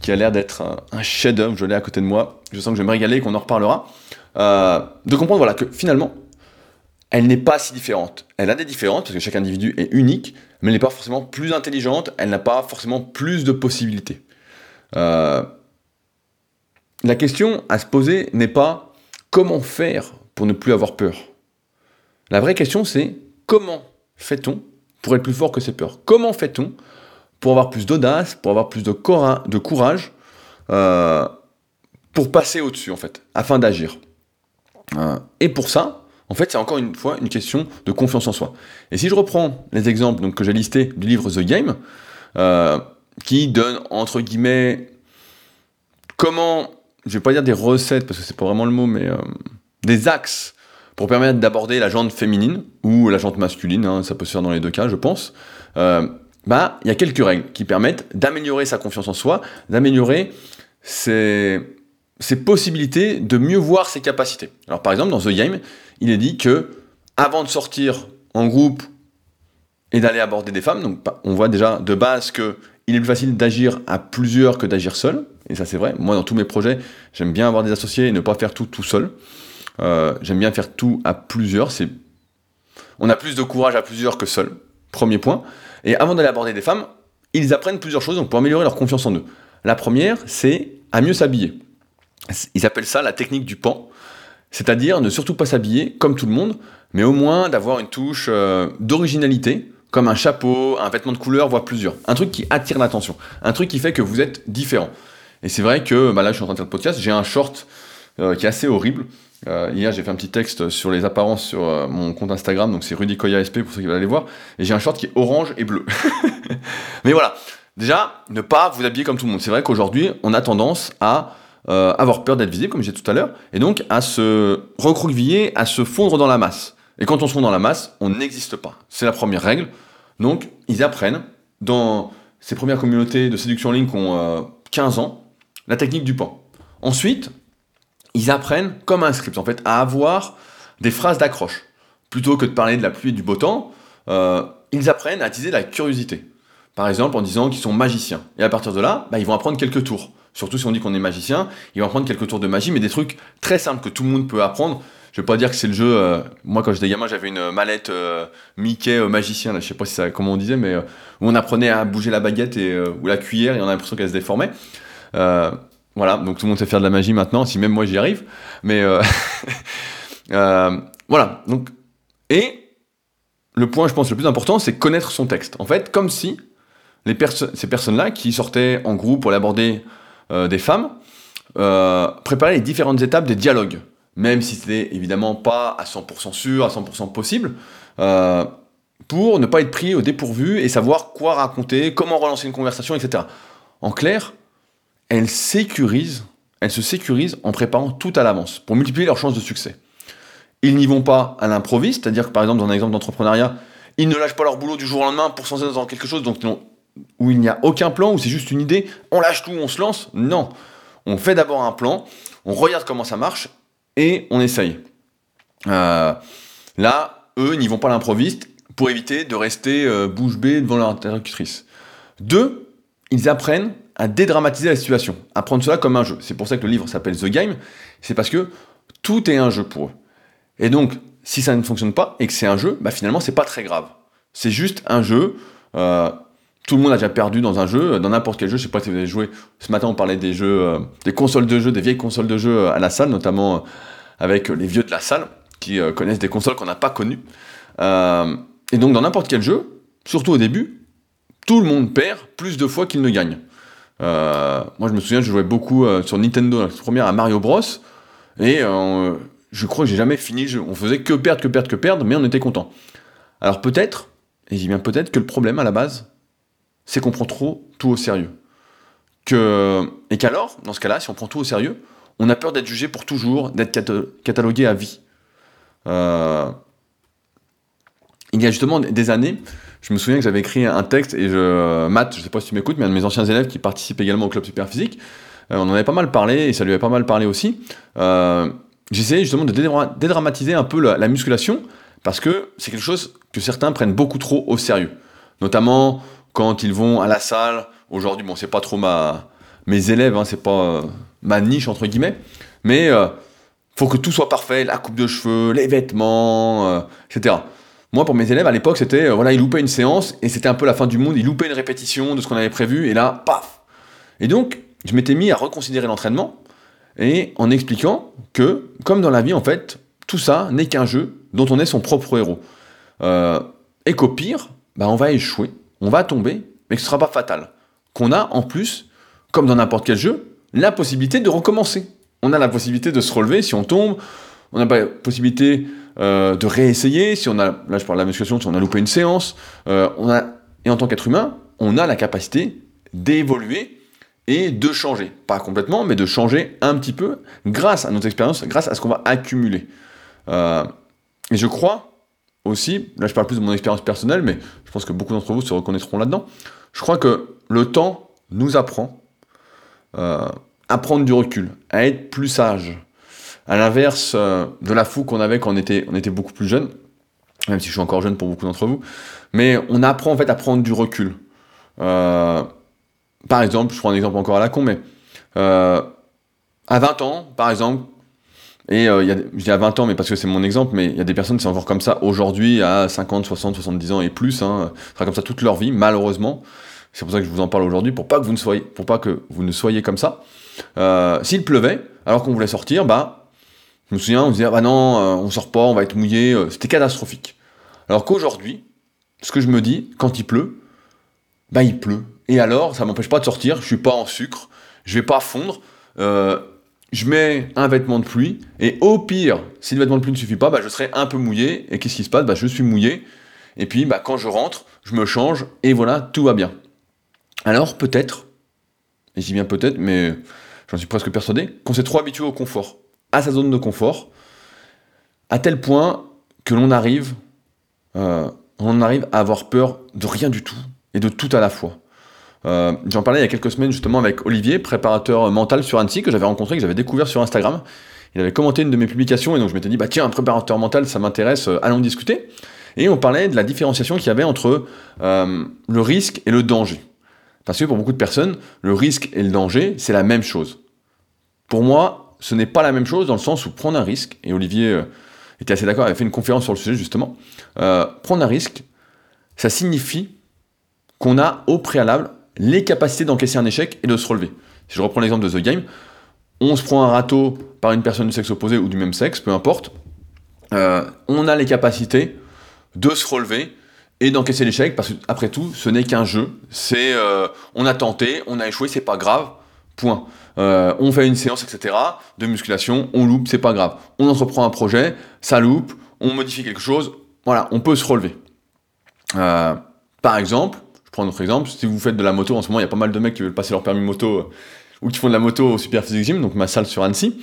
qui a l'air d'être un, chef-d'œuvre. Je l'ai à côté de moi. Je sens que je vais me régaler, qu'on en reparlera. Euh, de comprendre voilà, que finalement, elle n'est pas si différente. Elle a des différences, parce que chaque individu est unique, mais elle n'est pas forcément plus intelligente, elle n'a pas forcément plus de possibilités. Euh, la question à se poser n'est pas comment faire pour ne plus avoir peur. La vraie question c'est comment fait-on pour être plus fort que ses peurs? Comment fait-on pour avoir plus d'audace, pour avoir plus de, courage, euh, pour passer au-dessus en fait, afin d'agir? Euh, et pour ça, en fait, c'est encore une fois une question de confiance en soi. Et si je reprends les exemples que j'ai listés du livre The Game, euh, qui donne entre guillemets comment, je vais pas dire des recettes parce que c'est pas vraiment le mot, mais des axes pour permettre d'aborder la jante féminine ou la jante masculine, hein, ça peut se faire dans les deux cas, je pense. bah, il y a quelques règles qui permettent d'améliorer sa confiance en soi, d'améliorer ses possibilités de mieux voir ses capacités. Alors par exemple, dans The Game, il est dit que avant de sortir en groupe et d'aller aborder des femmes, on voit déjà de base que il est plus facile d'agir à plusieurs que d'agir seul, et ça c'est vrai. Moi, dans tous mes projets, j'aime bien avoir des associés et ne pas faire tout tout seul. Euh, j'aime bien faire tout à plusieurs. C'est, on a plus de courage à plusieurs que seul. Premier point. Et avant d'aller aborder des femmes, ils apprennent plusieurs choses donc pour améliorer leur confiance en eux. La première, c'est à mieux s'habiller. Ils appellent ça la technique du pan, c'est-à-dire ne surtout pas s'habiller comme tout le monde, mais au moins d'avoir une touche euh, d'originalité, comme un chapeau, un vêtement de couleur, voire plusieurs. Un truc qui attire l'attention, un truc qui fait que vous êtes différent. Et c'est vrai que bah là, je suis en train de faire le podcast, j'ai un short euh, qui est assez horrible. Euh, hier, j'ai fait un petit texte sur les apparences sur mon compte Instagram, donc c'est Rudy Koya SP pour ceux qui veulent aller voir. Et j'ai un short qui est orange et bleu. Mais voilà, déjà, ne pas vous habiller comme tout le monde. C'est vrai qu'aujourd'hui, on a tendance à euh, avoir peur d'être visible, comme je disais tout à l'heure, et donc à se recroqueviller, à se fondre dans la masse. Et quand on se fond dans la masse, on n'existe pas. C'est la première règle. Donc, ils apprennent, dans ces premières communautés de séduction en ligne qui ont 15 euh, ans, la technique du pan. Ensuite, ils apprennent, comme un script en fait, à avoir des phrases d'accroche. Plutôt que de parler de la pluie et du beau temps, euh, ils apprennent à attiser la curiosité. Par exemple, en disant qu'ils sont magiciens. Et à partir de là, bah, ils vont apprendre quelques tours. Surtout si on dit qu'on est magicien, il va prendre quelques tours de magie, mais des trucs très simples que tout le monde peut apprendre. Je vais pas dire que c'est le jeu. Euh, moi, quand j'étais gamin, j'avais une mallette euh, Mickey magicien. Là, je sais pas ça, comment on disait, mais où on apprenait à bouger la baguette et ou la cuillère, et on a l'impression qu'elle se déformait. Voilà, donc tout le monde sait faire de la magie maintenant, si même moi j'y arrive. Mais voilà. Donc et le point, je pense, le plus important, c'est connaître son texte. En fait, comme si ces personnes-là qui sortaient en groupe pour aller aborder euh, des femmes euh, préparaient les différentes étapes des dialogues, même si c'était évidemment pas à 100% sûr, à 100% possible, euh, pour ne pas être pris au dépourvu et savoir quoi raconter, comment relancer une conversation, etc. En clair, elles sécurisent, elles se sécurisent en préparant tout à l'avance pour multiplier leurs chances de succès. Ils n'y vont pas à l'improviste, c'est-à-dire que par exemple dans un exemple d'entrepreneuriat, ils ne lâchent pas leur boulot du jour au lendemain pour s'en dans quelque chose donc, où il n'y a aucun plan, où c'est juste une idée, on lâche tout, on se lance? Non. On fait d'abord un plan, on regarde comment ça marche et on essaye. Euh, là, eux n'y vont pas à l'improviste pour éviter de rester euh, bouche bée devant leur interlocutrice. Deux, ils apprennent à dédramatiser la situation, à prendre cela comme un jeu. C'est pour ça que le livre s'appelle The Game, c'est parce que tout est un jeu pour eux. Et donc, si ça ne fonctionne pas et que c'est un jeu, bah finalement, c'est pas très grave. C'est juste un jeu. Euh, tout le monde a déjà perdu dans un jeu, dans n'importe quel jeu. Je sais pas si vous avez joué. Ce matin, on parlait des jeux, euh, des consoles de jeux, des vieilles consoles de jeux à la salle, notamment euh, avec les vieux de la salle qui connaissent des consoles qu'on n'a pas connues. et donc, dans n'importe quel jeu, surtout au début, tout le monde perd plus de fois qu'il ne gagne. Moi, je me souviens, je jouais beaucoup sur Nintendo, la première à Mario Bros. Et je crois que j'ai jamais fini On faisait que perdre, que perdre, que perdre, mais on était content. Alors peut-être, et je bien peut-être que le problème à la base, c'est qu'on prend trop tout au sérieux. Que, et qu'alors, dans ce cas-là, si on prend tout au sérieux, on a peur d'être jugé pour toujours, d'être catalogué à vie. Euh, il y a justement des années, je me souviens que j'avais écrit un texte, et je, Matt, je sais pas si tu m'écoutes, mais un de mes anciens élèves qui participe également au club super physique, euh, on en avait pas mal parlé, et ça lui avait pas mal parlé aussi. Euh, j'essayais justement de dédramatiser un peu la, musculation parce que c'est quelque chose que certains prennent beaucoup trop au sérieux. Notamment quand ils vont à la salle. Aujourd'hui, bon, c'est pas trop ma, mes élèves, hein, c'est pas euh, ma niche entre guillemets, mais euh, faut que tout soit parfait, la coupe de cheveux, les vêtements, euh, etc. Moi, pour mes élèves à l'époque, c'était voilà, ils loupaient une séance et c'était un peu la fin du monde. Ils loupaient une répétition de ce qu'on avait prévu et là, paf. Et donc, je m'étais mis à reconsidérer l'entraînement et en expliquant que, comme dans la vie, en fait, tout ça n'est qu'un jeu dont on est son propre héros. Euh, et qu'au pire, bah, on va échouer, on va tomber, mais que ce ne sera pas fatal. Qu'on a en plus, comme dans n'importe quel jeu, la possibilité de recommencer. On a la possibilité de se relever si on tombe, on a la possibilité euh, de réessayer, si on a, là je parle de la musculation, si on a loupé une séance, euh, on a, et en tant qu'être humain, on a la capacité d'évoluer et de changer. Pas complètement, mais de changer un petit peu grâce à notre expérience, grâce à ce qu'on va accumuler. Euh, et je crois aussi, là je parle plus de mon expérience personnelle, mais je pense que beaucoup d'entre vous se reconnaîtront là-dedans, je crois que le temps nous apprend à prendre du recul, à être plus sage. À l'inverse euh, de la fou qu'on avait quand on était, beaucoup plus jeune, même si je suis encore jeune pour beaucoup d'entre vous, mais on apprend en fait à prendre du recul. Euh, par exemple, je prends un exemple encore à la con, mais euh, à 20 ans, par exemple, et euh, y a, je dis à 20 ans, mais parce que c'est mon exemple, mais il y a des personnes qui sont encore comme ça aujourd'hui, à 50, 60, 70 ans et plus, hein, sera comme ça toute leur vie, malheureusement. C'est pour ça que je vous en parle aujourd'hui, pour pas que vous ne soyez, pour pas que vous ne soyez comme ça. S'il pleuvait, alors qu'on voulait sortir, bah, je me souviens, on se disait, ah bah non, euh, on sort pas, on va être mouillé, euh, c'était catastrophique. Alors qu'aujourd'hui, ce que je me dis, quand il pleut, bah il pleut. Et alors, ça m'empêche pas de sortir, je suis pas en sucre, je vais pas fondre, euh, je mets un vêtement de pluie, et au pire, si le vêtement de pluie ne suffit pas, bah, je serai un peu mouillé, et qu'est-ce qui se passe? Bah, Je suis mouillé, et puis bah, quand je rentre, je me change, et voilà, tout va bien. Alors peut-être, et j'y viens peut-être, mais j'en suis presque persuadé, qu'on s'est trop habitué au confort, à sa zone de confort, à tel point que l'on arrive, euh, arrive à avoir peur de rien du tout, et de tout à la fois. Euh, j'en parlais il y a quelques semaines justement avec Olivier, préparateur mental sur Annecy, que j'avais rencontré, que j'avais découvert sur Instagram. Il avait commenté une de mes publications et donc je m'étais dit, bah tiens, un préparateur mental, ça m'intéresse, euh, allons discuter. Et on parlait de la différenciation qu'il y avait entre le risque et le danger. Parce que pour beaucoup de personnes, le risque et le danger, c'est la même chose. Pour moi, ce n'est pas la même chose dans le sens où prendre un risque, et Olivier était assez d'accord, avait fait une conférence sur le sujet justement, prendre un risque, ça signifie qu'on a au préalable les capacités d'encaisser un échec et de se relever. Si je reprends l'exemple de The Game, on se prend un râteau par une personne du sexe opposé ou du même sexe, peu importe, euh, on a les capacités de se relever et d'encaisser l'échec, parce qu'après tout, ce n'est qu'un jeu. C'est, euh, on a tenté, on a échoué, c'est pas grave, point. Euh, on fait une séance, etc., de musculation, on loupe, c'est pas grave. On entreprend un projet, ça loupe, on modifie quelque chose, voilà, on peut se relever. Euh, par exemple, je prends un autre exemple, si vous faites de la moto, en ce moment, il y a pas mal de mecs qui veulent passer leur permis moto ou qui font de la moto au Super Physique Gym, donc ma salle sur Annecy.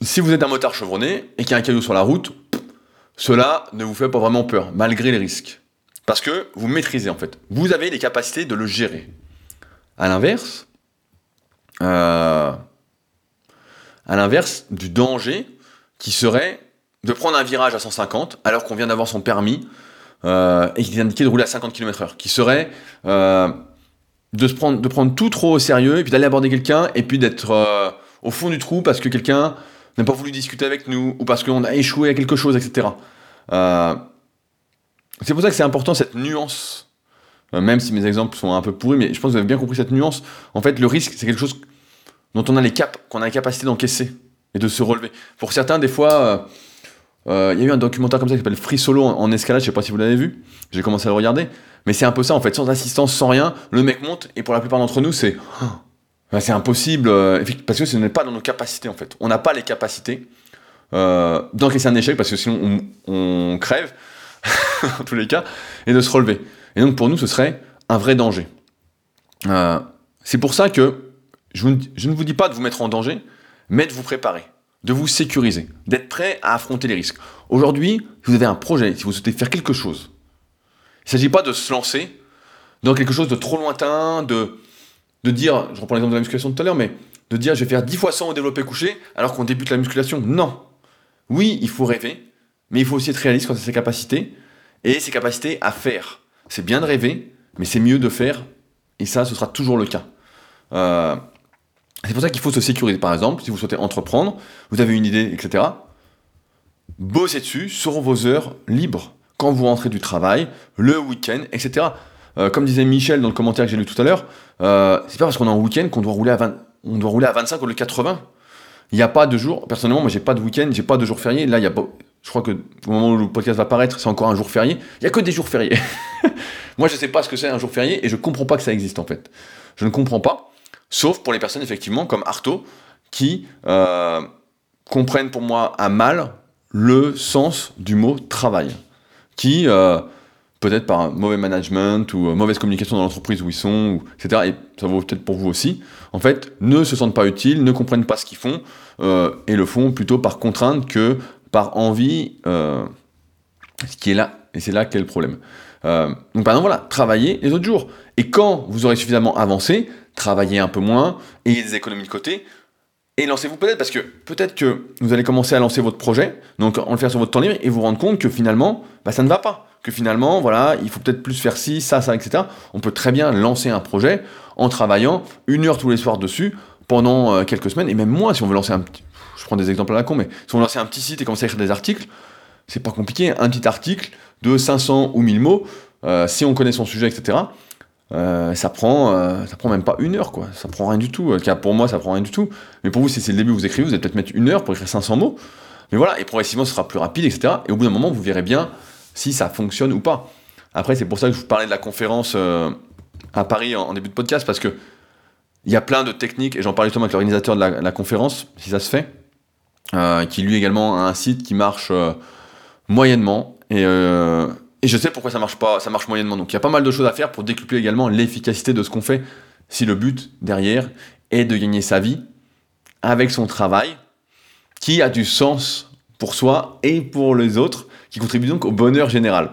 Si vous êtes un motard chevronné et qu'il y a un caillou sur la route, cela ne vous fait pas vraiment peur, malgré les risques. Parce que vous maîtrisez en fait. Vous avez les capacités de le gérer. À l'inverse, euh, à l'inverse du danger qui serait de prendre un virage à 150 alors qu'on vient d'avoir son permis euh, et qu'il est indiqué de rouler à 50 km/h, qui serait euh, de, se prendre, de prendre tout trop au sérieux et puis d'aller aborder quelqu'un et puis d'être au fond du trou parce que quelqu'un n'a pas voulu discuter avec nous, ou parce qu'on a échoué à quelque chose, etc. C'est pour ça que c'est important cette nuance, même si mes exemples sont un peu pourris, mais je pense que vous avez bien compris cette nuance. En fait, le risque, c'est quelque chose dont on a les caps, qu'on a la capacité d'encaisser et de se relever. Pour certains, des fois, euh, il y a eu un documentaire comme ça qui s'appelle Free Solo en, escalade, je sais pas si vous l'avez vu, j'ai commencé à le regarder, mais c'est un peu ça en fait, sans assistance, sans rien, le mec monte, et pour la plupart d'entre nous, c'est c'est impossible, euh, parce que ce n'est pas dans nos capacités en fait. On n'a pas les capacités euh, d'encaisser un échec parce que sinon on, crève, en tous les cas, et de se relever. Et donc pour nous, ce serait un vrai danger. Euh, c'est pour ça que je, ne vous dis pas de vous mettre en danger, mais de vous préparer, de vous sécuriser, d'être prêt à affronter les risques. Aujourd'hui, si vous avez un projet, si vous souhaitez faire quelque chose, il ne s'agit pas de se lancer dans quelque chose de trop lointain, de dire, je reprends l'exemple de la musculation tout à l'heure, mais de dire je vais faire 10 fois 100 au développé couché alors qu'on débute la musculation. Non. Oui, il faut rêver, mais il faut aussi être réaliste quant à ses capacités et ses capacités à faire. C'est bien de rêver, mais c'est mieux de faire, et ça, ce sera toujours le cas. Euh, c'est pour ça qu'il faut se sécuriser. Par exemple, si vous souhaitez entreprendre, vous avez une idée, etc. Bossez dessus sur vos heures libres, quand vous rentrez du travail, le week-end, etc. Euh, comme disait Michel dans le commentaire que j'ai lu tout à l'heure, euh, c'est pas parce qu'on est en week-end qu'on doit rouler à 20, on doit rouler à 25 ou le 80. Il n'y a pas de jour. Personnellement, moi, j'ai pas de week-end, j'ai pas de jour férié. Là, il y a je crois que au moment où le podcast va paraître, c'est encore un jour férié. Il y a que des jours fériés. moi, je sais pas ce que c'est un jour férié et je comprends pas que ça existe en fait. Je ne comprends pas. Sauf pour les personnes effectivement comme Arto qui euh, comprennent pour moi à mal le sens du mot travail, qui peut-être par un mauvais management ou euh, mauvaise communication dans l'entreprise où ils sont, etc. Et ça vaut peut-être pour vous aussi. En fait, ne se sentent pas utiles, ne comprennent pas ce qu'ils font euh, et le font plutôt par contrainte que par envie. Euh, ce qui est là, et c'est là qu'est le problème. donc par exemple, voilà, travaillez les autres jours. Et quand vous aurez suffisamment avancé, travaillez un peu moins, ayez des économies de côté, et lancez-vous peut-être, parce que peut-être que vous allez commencer à lancer votre projet, donc en le faire sur votre temps libre, et vous rendre compte que finalement, bah, ça ne va pas que finalement, voilà, il faut peut-être plus faire ci, ça, ça, etc. On peut très bien lancer un projet en travaillant une heure tous les soirs dessus pendant euh, quelques semaines, et même moins si on veut lancer un petit. Je prends des exemples à la con, mais si on veut un petit site et commencer à écrire des articles, c'est pas compliqué. Un petit article de 500 ou 1000 mots, euh, si on connaît son sujet, etc., euh, ça prend ça prend même pas une heure quoi. Ça prend rien du tout. Pour moi ça prend rien du tout. Mais pour vous si c'est le début vous écrivez vous allez peut-être mettre une heure pour écrire 500 mots. Mais voilà et progressivement ce sera plus rapide etc et au bout d'un moment vous verrez bien si ça fonctionne ou pas. Après, c'est pour ça que je vous parlais de la conférence euh, à Paris en, début de podcast, parce que il y a plein de techniques, et j'en parlais justement avec l'organisateur de la, conférence, si ça se fait, euh, qui lui également a un site qui marche euh, moyennement, et, et, je sais pourquoi ça marche pas, ça marche moyennement. Donc il y a pas mal de choses à faire pour décupler également l'efficacité de ce qu'on fait, si le but derrière est de gagner sa vie avec son travail, qui a du sens pour soi et pour les autres, qui contribue donc au bonheur général.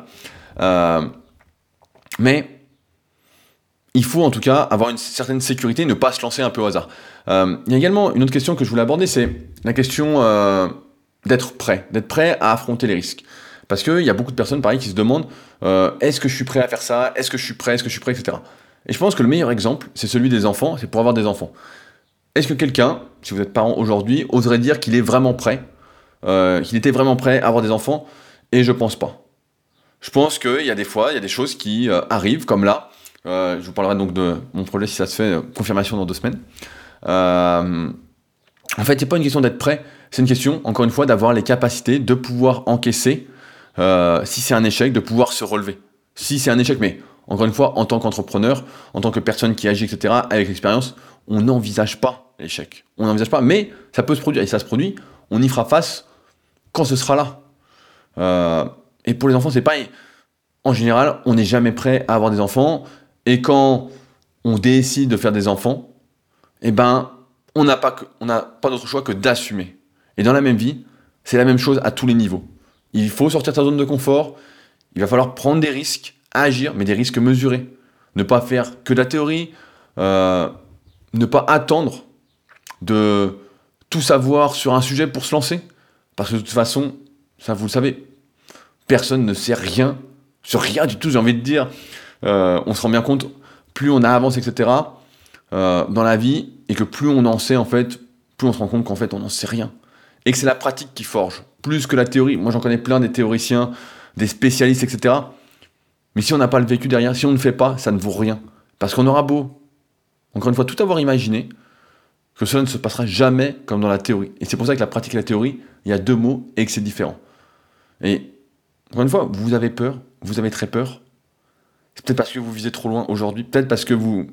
Euh, mais il faut en tout cas avoir une certaine sécurité ne pas se lancer un peu au hasard. Euh, il y a également une autre question que je voulais aborder, c'est la question euh, d'être prêt, d'être prêt à affronter les risques. Parce qu'il y a beaucoup de personnes, pareil, qui se demandent est-ce que je suis prêt à faire ça? Est-ce que je suis prêt? Est-ce que je suis prêt? Etc. Et je pense que le meilleur exemple, c'est celui des enfants, c'est pour avoir des enfants. Est-ce que quelqu'un, si vous êtes parent aujourd'hui, oserait dire qu'il est vraiment prêt, qu'il était vraiment prêt à avoir des enfants? Et je pense pas. Je pense qu'il y a des fois, il y a des choses qui euh, arrivent, comme là. Euh, je vous parlerai donc de mon projet si ça se fait, euh, confirmation dans deux semaines. en fait, c'est pas une question d'être prêt, c'est une question, encore une fois, d'avoir les capacités de pouvoir encaisser euh, si c'est un échec, de pouvoir se relever. Si c'est un échec, mais encore une fois, en tant qu'entrepreneur, en tant que personne qui agit, etc., avec l'expérience, on n'envisage pas l'échec. On n'envisage pas, mais ça peut se produire, et ça se produit, on y fera face quand ce sera là. Euh, et pour les enfants, c'est pareil. En général, on n'est jamais prêt à avoir des enfants, et quand on décide de faire des enfants, eh ben, on n'a pas, pas d'autre choix que d'assumer. Et dans la même vie, c'est la même chose à tous les niveaux. Il faut sortir de sa zone de confort, il va falloir prendre des risques, agir, mais des risques mesurés. Ne pas faire que de la théorie, euh, ne pas attendre de tout savoir sur un sujet pour se lancer. Parce que de toute façon, ça vous le savez, personne ne sait rien sur rien du tout, j'ai envie de dire. Euh, on se rend bien compte, plus on avance, etc., euh, dans la vie, et que plus on en sait, en fait, plus on se rend compte qu'en fait, on n'en sait rien. Et que c'est la pratique qui forge, plus que la théorie. Moi, j'en connais plein des théoriciens, des spécialistes, etc. Mais si on n'a pas le vécu derrière, si on ne fait pas, ça ne vaut rien. Parce qu'on aura beau, encore une fois, tout avoir imaginé, que cela ne se passera jamais comme dans la théorie. Et c'est pour ça que la pratique et la théorie, il y a deux mots et que c'est différent. Et encore une fois, vous avez peur, vous avez très peur. C'est peut-être parce que vous visez trop loin aujourd'hui, peut-être parce que vous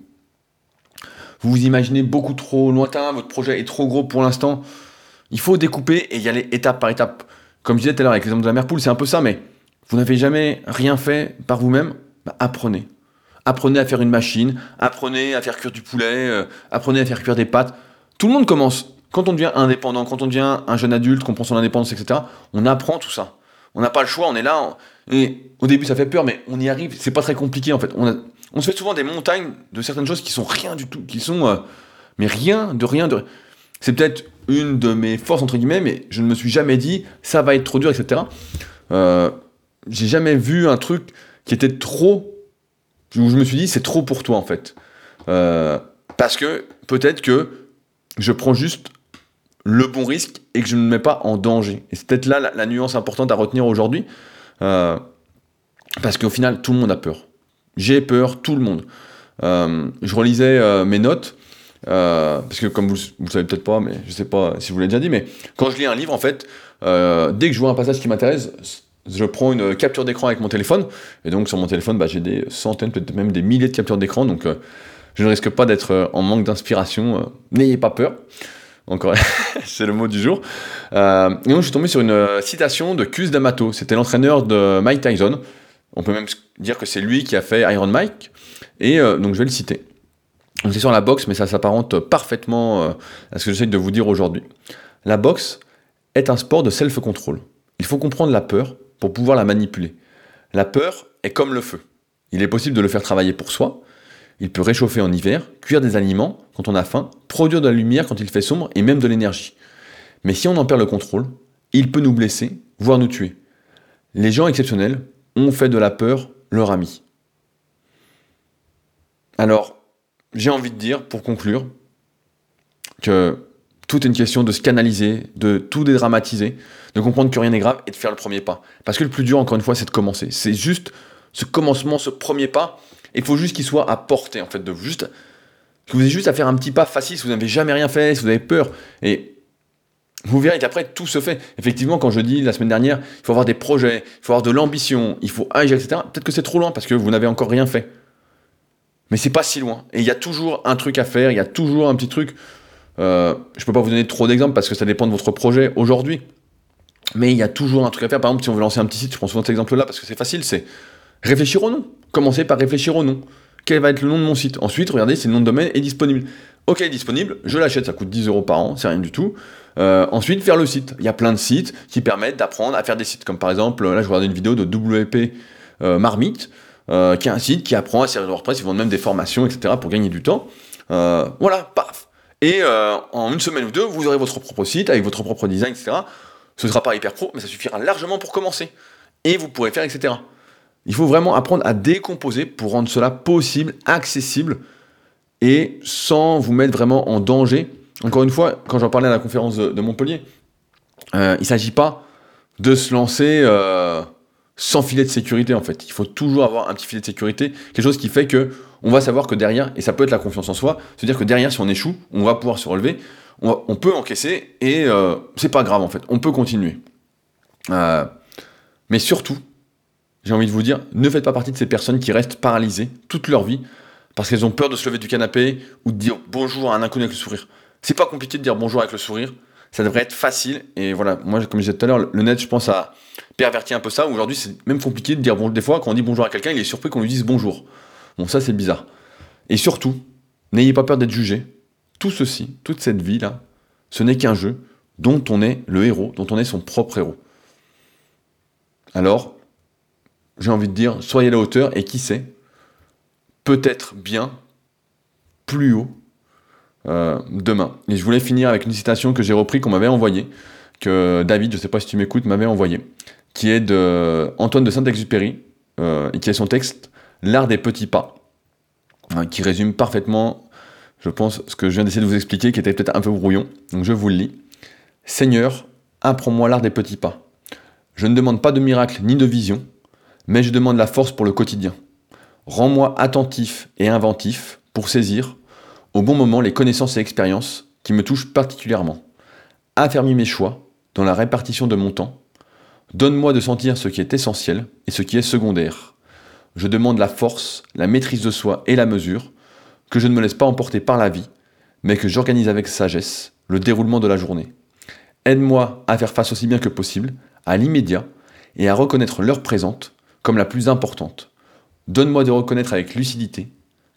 vous vous imaginez beaucoup trop lointain, votre projet est trop gros pour l'instant. Il faut découper et y aller étape par étape. Comme je disais tout à l'heure avec l'exemple de la mère poule, c'est un peu ça, mais vous n'avez jamais rien fait par vous-même, bah, apprenez. Apprenez à faire une machine, apprenez à faire cuire du poulet, euh, apprenez à faire cuire des pâtes. Tout le monde commence. Quand on devient indépendant, quand on devient un jeune adulte, qu'on prend son indépendance, etc., on apprend tout ça. On n'a pas le choix, on est là. Et au début, ça fait peur, mais on y arrive. C'est pas très compliqué, en fait. On, se fait souvent des montagnes de certaines choses qui sont rien du tout, qui sont. Euh, mais rien de rien de. C'est peut-être une de mes forces, entre guillemets, mais je ne me suis jamais dit, ça va être trop dur, etc. Euh, j'ai jamais vu un truc qui était trop. Où je me suis dit, c'est trop pour toi, en fait. Euh, parce que peut-être que je prends juste le bon risque et que je ne me mets pas en danger. Et c'est peut-être là la, nuance importante à retenir aujourd'hui. Euh, parce qu'au final, tout le monde a peur. J'ai peur, tout le monde. Je relisais mes notes. Parce que comme vous ne savez peut-être pas, mais je sais pas si vous l'avez déjà dit, mais quand je lis un livre, en fait, dès que je vois un passage qui m'intéresse, je prends une capture d'écran avec mon téléphone, et donc sur mon téléphone, bah, j'ai des centaines, peut-être même des milliers de captures d'écran, donc euh, je ne risque pas d'être euh, en manque d'inspiration. Euh, n'ayez pas peur. Encore, c'est le mot du jour. et donc je suis tombé sur une citation de Cus D'Amato. C'était l'entraîneur de Mike Tyson. On peut même dire que c'est lui qui a fait Iron Mike. Et donc je vais le citer. C'est sur la boxe, mais ça s'apparente parfaitement à ce que j'essaie de vous dire aujourd'hui. La boxe est un sport de self-control. Il faut comprendre la peur pour pouvoir la manipuler. La peur est comme le feu. Il est possible de le faire travailler pour soi. Il peut réchauffer en hiver, cuire des aliments quand on a faim, produire de la lumière quand il fait sombre et même de l'énergie. Mais si on en perd le contrôle, il peut nous blesser, voire nous tuer. Les gens exceptionnels ont fait de la peur leur ami. Alors, j'ai envie de dire, pour conclure, que tout est une question de se canaliser, de tout dédramatiser, de comprendre que rien n'est grave et de faire le premier pas. Parce que le plus dur, encore une fois, c'est de commencer. C'est juste ce commencement, ce premier pas. Il faut juste qu'il soit à portée, en fait, de juste que vous ayez juste à faire un petit pas facile si vous n'avez jamais rien fait, si vous avez peur. Et vous verrez qu'après, tout se fait. Effectivement, quand je dis la semaine dernière, il faut avoir des projets, il faut avoir de l'ambition, il faut agir, etc. Peut-être que c'est trop loin parce que vous n'avez encore rien fait. Mais c'est pas si loin. Et il y a toujours un truc à faire, il y a toujours un petit truc. Euh, je ne peux pas vous donner trop d'exemples parce que ça dépend de votre projet aujourd'hui. Mais il y a toujours un truc à faire. Par exemple, si on veut lancer un petit site, je prends souvent cet exemple-là parce que c'est facile, c'est réfléchir au nom. Commencez par réfléchir au nom. Quel va être le nom de mon site? Ensuite, regardez si le nom de domaine est disponible. Ok, disponible, je l'achète, ça coûte 10 euros par an, c'est rien du tout. Euh, ensuite, faire le site. Il y a plein de sites qui permettent d'apprendre à faire des sites. Comme par exemple, là, je regardais une vidéo de WP euh, Marmite, qui est un site qui apprend à servir de WordPress. Ils vendent même des formations, etc. pour gagner du temps. voilà, paf et euh, en une semaine ou deux, vous aurez votre propre site avec votre propre design, etc. Ce ne sera pas hyper pro, mais ça suffira largement pour commencer. Et vous pourrez faire, etc. Il faut vraiment apprendre à décomposer pour rendre cela possible, accessible et sans vous mettre vraiment en danger. Encore une fois, quand j'en parlais à la conférence de, Montpellier, euh, il ne s'agit pas de se lancer euh, sans filet de sécurité en fait. Il faut toujours avoir un petit filet de sécurité, quelque chose qui fait que on va savoir que derrière, et ça peut être la confiance en soi, se dire que derrière, si on échoue, on va pouvoir se relever, on, peut encaisser et euh, c'est pas grave en fait, on peut continuer. Euh, Mais surtout, j'ai envie de vous dire, ne faites pas partie de ces personnes qui restent paralysées toute leur vie parce qu'elles ont peur de se lever du canapé ou de dire bonjour à un inconnu avec le sourire. C'est pas compliqué de dire bonjour avec le sourire. Ça devrait être facile. Et voilà, moi, comme je disais tout à l'heure, le net, je pense, a perverti un peu ça. Aujourd'hui, c'est même compliqué de dire bonjour. Des fois, quand on dit bonjour à quelqu'un, il est surpris qu'on lui dise bonjour. Bon, ça, c'est bizarre. Et surtout, n'ayez pas peur d'être jugé. Tout ceci, toute cette vie-là, ce n'est qu'un jeu dont on est le héros, dont on est son propre héros. Alors, j'ai envie de dire, soyez la hauteur et qui sait, peut-être bien plus haut euh, demain. Et je voulais finir avec une citation que j'ai repris, qu'on m'avait envoyée, que David, je ne sais pas si tu m'écoutes, m'avait envoyée, qui est de Antoine de Saint-Exupéry, euh, et qui est son texte L'art des petits pas, hein, qui résume parfaitement, je pense, ce que je viens d'essayer de vous expliquer, qui était peut-être un peu brouillon. Donc je vous le lis. Seigneur, apprends-moi l'art des petits pas. Je ne demande pas de miracle ni de vision, mais je demande la force pour le quotidien. Rends-moi attentif et inventif pour saisir, au bon moment, les connaissances et expériences qui me touchent particulièrement. Affermis mes choix dans la répartition de mon temps. Donne-moi de sentir ce qui est essentiel et ce qui est secondaire. Je demande la force, la maîtrise de soi et la mesure, que je ne me laisse pas emporter par la vie, mais que j'organise avec sagesse le déroulement de la journée. Aide-moi à faire face aussi bien que possible à l'immédiat et à reconnaître l'heure présente comme la plus importante. Donne-moi de reconnaître avec lucidité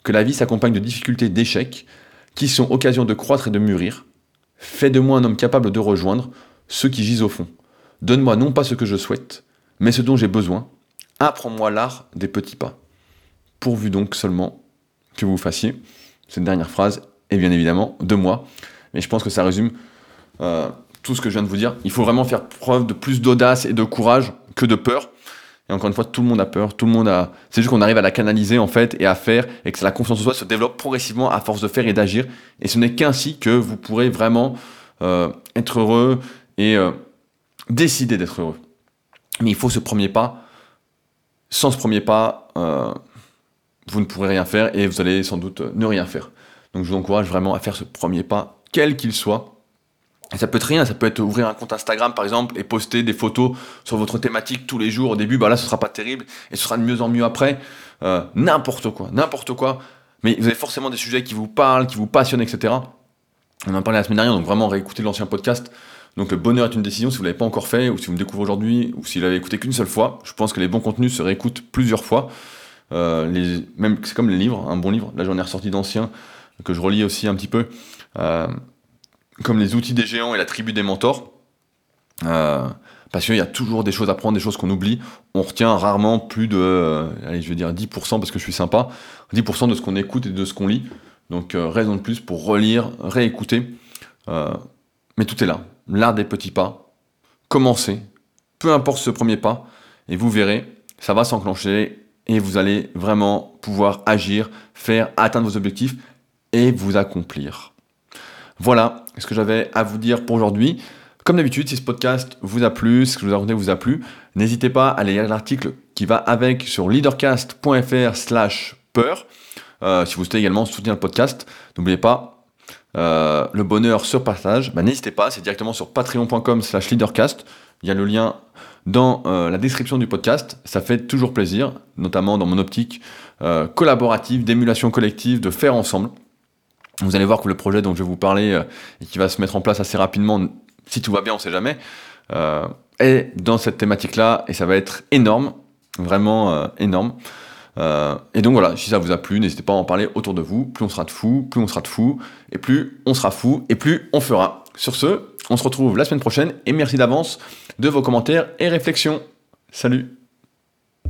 que la vie s'accompagne de difficultés, d'échecs, qui sont occasion de croître et de mûrir. Fais de moi un homme capable de rejoindre ceux qui gisent au fond. Donne-moi non pas ce que je souhaite, mais ce dont j'ai besoin. Apprends-moi l'art des petits pas. Pourvu donc seulement que vous fassiez cette dernière phrase, et bien évidemment de moi. Mais je pense que ça résume euh, tout ce que je viens de vous dire. Il faut vraiment faire preuve de plus d'audace et de courage que de peur. Et encore une fois, tout le monde a peur, tout le monde a. C'est juste qu'on arrive à la canaliser en fait et à faire, et que la confiance en soi se développe progressivement à force de faire et d'agir. Et ce n'est qu'ainsi que vous pourrez vraiment euh, être heureux et euh, décider d'être heureux. Mais il faut ce premier pas. Sans ce premier pas, euh, vous ne pourrez rien faire et vous allez sans doute ne rien faire. Donc je vous encourage vraiment à faire ce premier pas, quel qu'il soit, ça peut être rien, ça peut être ouvrir un compte Instagram par exemple et poster des photos sur votre thématique tous les jours. Au début, bah là, ce sera pas terrible et ce sera de mieux en mieux après. Euh, n'importe quoi, n'importe quoi. Mais vous avez forcément des sujets qui vous parlent, qui vous passionnent, etc. On en parlait la semaine dernière, donc vraiment réécoutez l'ancien podcast. Donc le bonheur est une décision si vous l'avez pas encore fait ou si vous me découvrez aujourd'hui ou si vous l'avez écouté qu'une seule fois. Je pense que les bons contenus se réécoutent plusieurs fois. Euh, même c'est comme les livres, un bon livre. Là j'en ai ressorti d'anciens que je relis aussi un petit peu. Euh, comme les outils des géants et la tribu des mentors. Euh, parce qu'il y a toujours des choses à prendre, des choses qu'on oublie. On retient rarement plus de, euh, je vais dire 10% parce que je suis sympa, 10% de ce qu'on écoute et de ce qu'on lit. Donc euh, raison de plus pour relire, réécouter. mais tout est là. L'art des petits pas. Commencez. Peu importe ce premier pas. Et vous verrez, ça va s'enclencher et vous allez vraiment pouvoir agir, faire, atteindre vos objectifs et vous accomplir. Voilà ce que j'avais à vous dire pour aujourd'hui. Comme d'habitude, si ce podcast vous a plu, ce que je vous ai raconté vous a plu, n'hésitez pas à lire l'article qui va avec sur leadercast.fr slash peur. Euh, si vous souhaitez également soutenir le podcast, n'oubliez pas, euh, le bonheur sur partage, bah, n'hésitez pas, c'est directement sur patreon.com slash leadercast. Il y a le lien dans euh, la description du podcast. Ça fait toujours plaisir, notamment dans mon optique collaborative, d'émulation collective, de faire ensemble. Vous allez voir que le projet dont je vais vous parler euh, et qui va se mettre en place assez rapidement, si tout va bien, on ne sait jamais, euh, est dans cette thématique-là et ça va être énorme, vraiment euh, énorme. et donc voilà, si ça vous a plu, n'hésitez pas à en parler autour de vous. Plus on sera de fous, plus on sera de fous, et plus on sera fou, et plus on fera. Sur ce, on se retrouve la semaine prochaine et merci d'avance de vos commentaires et réflexions. Salut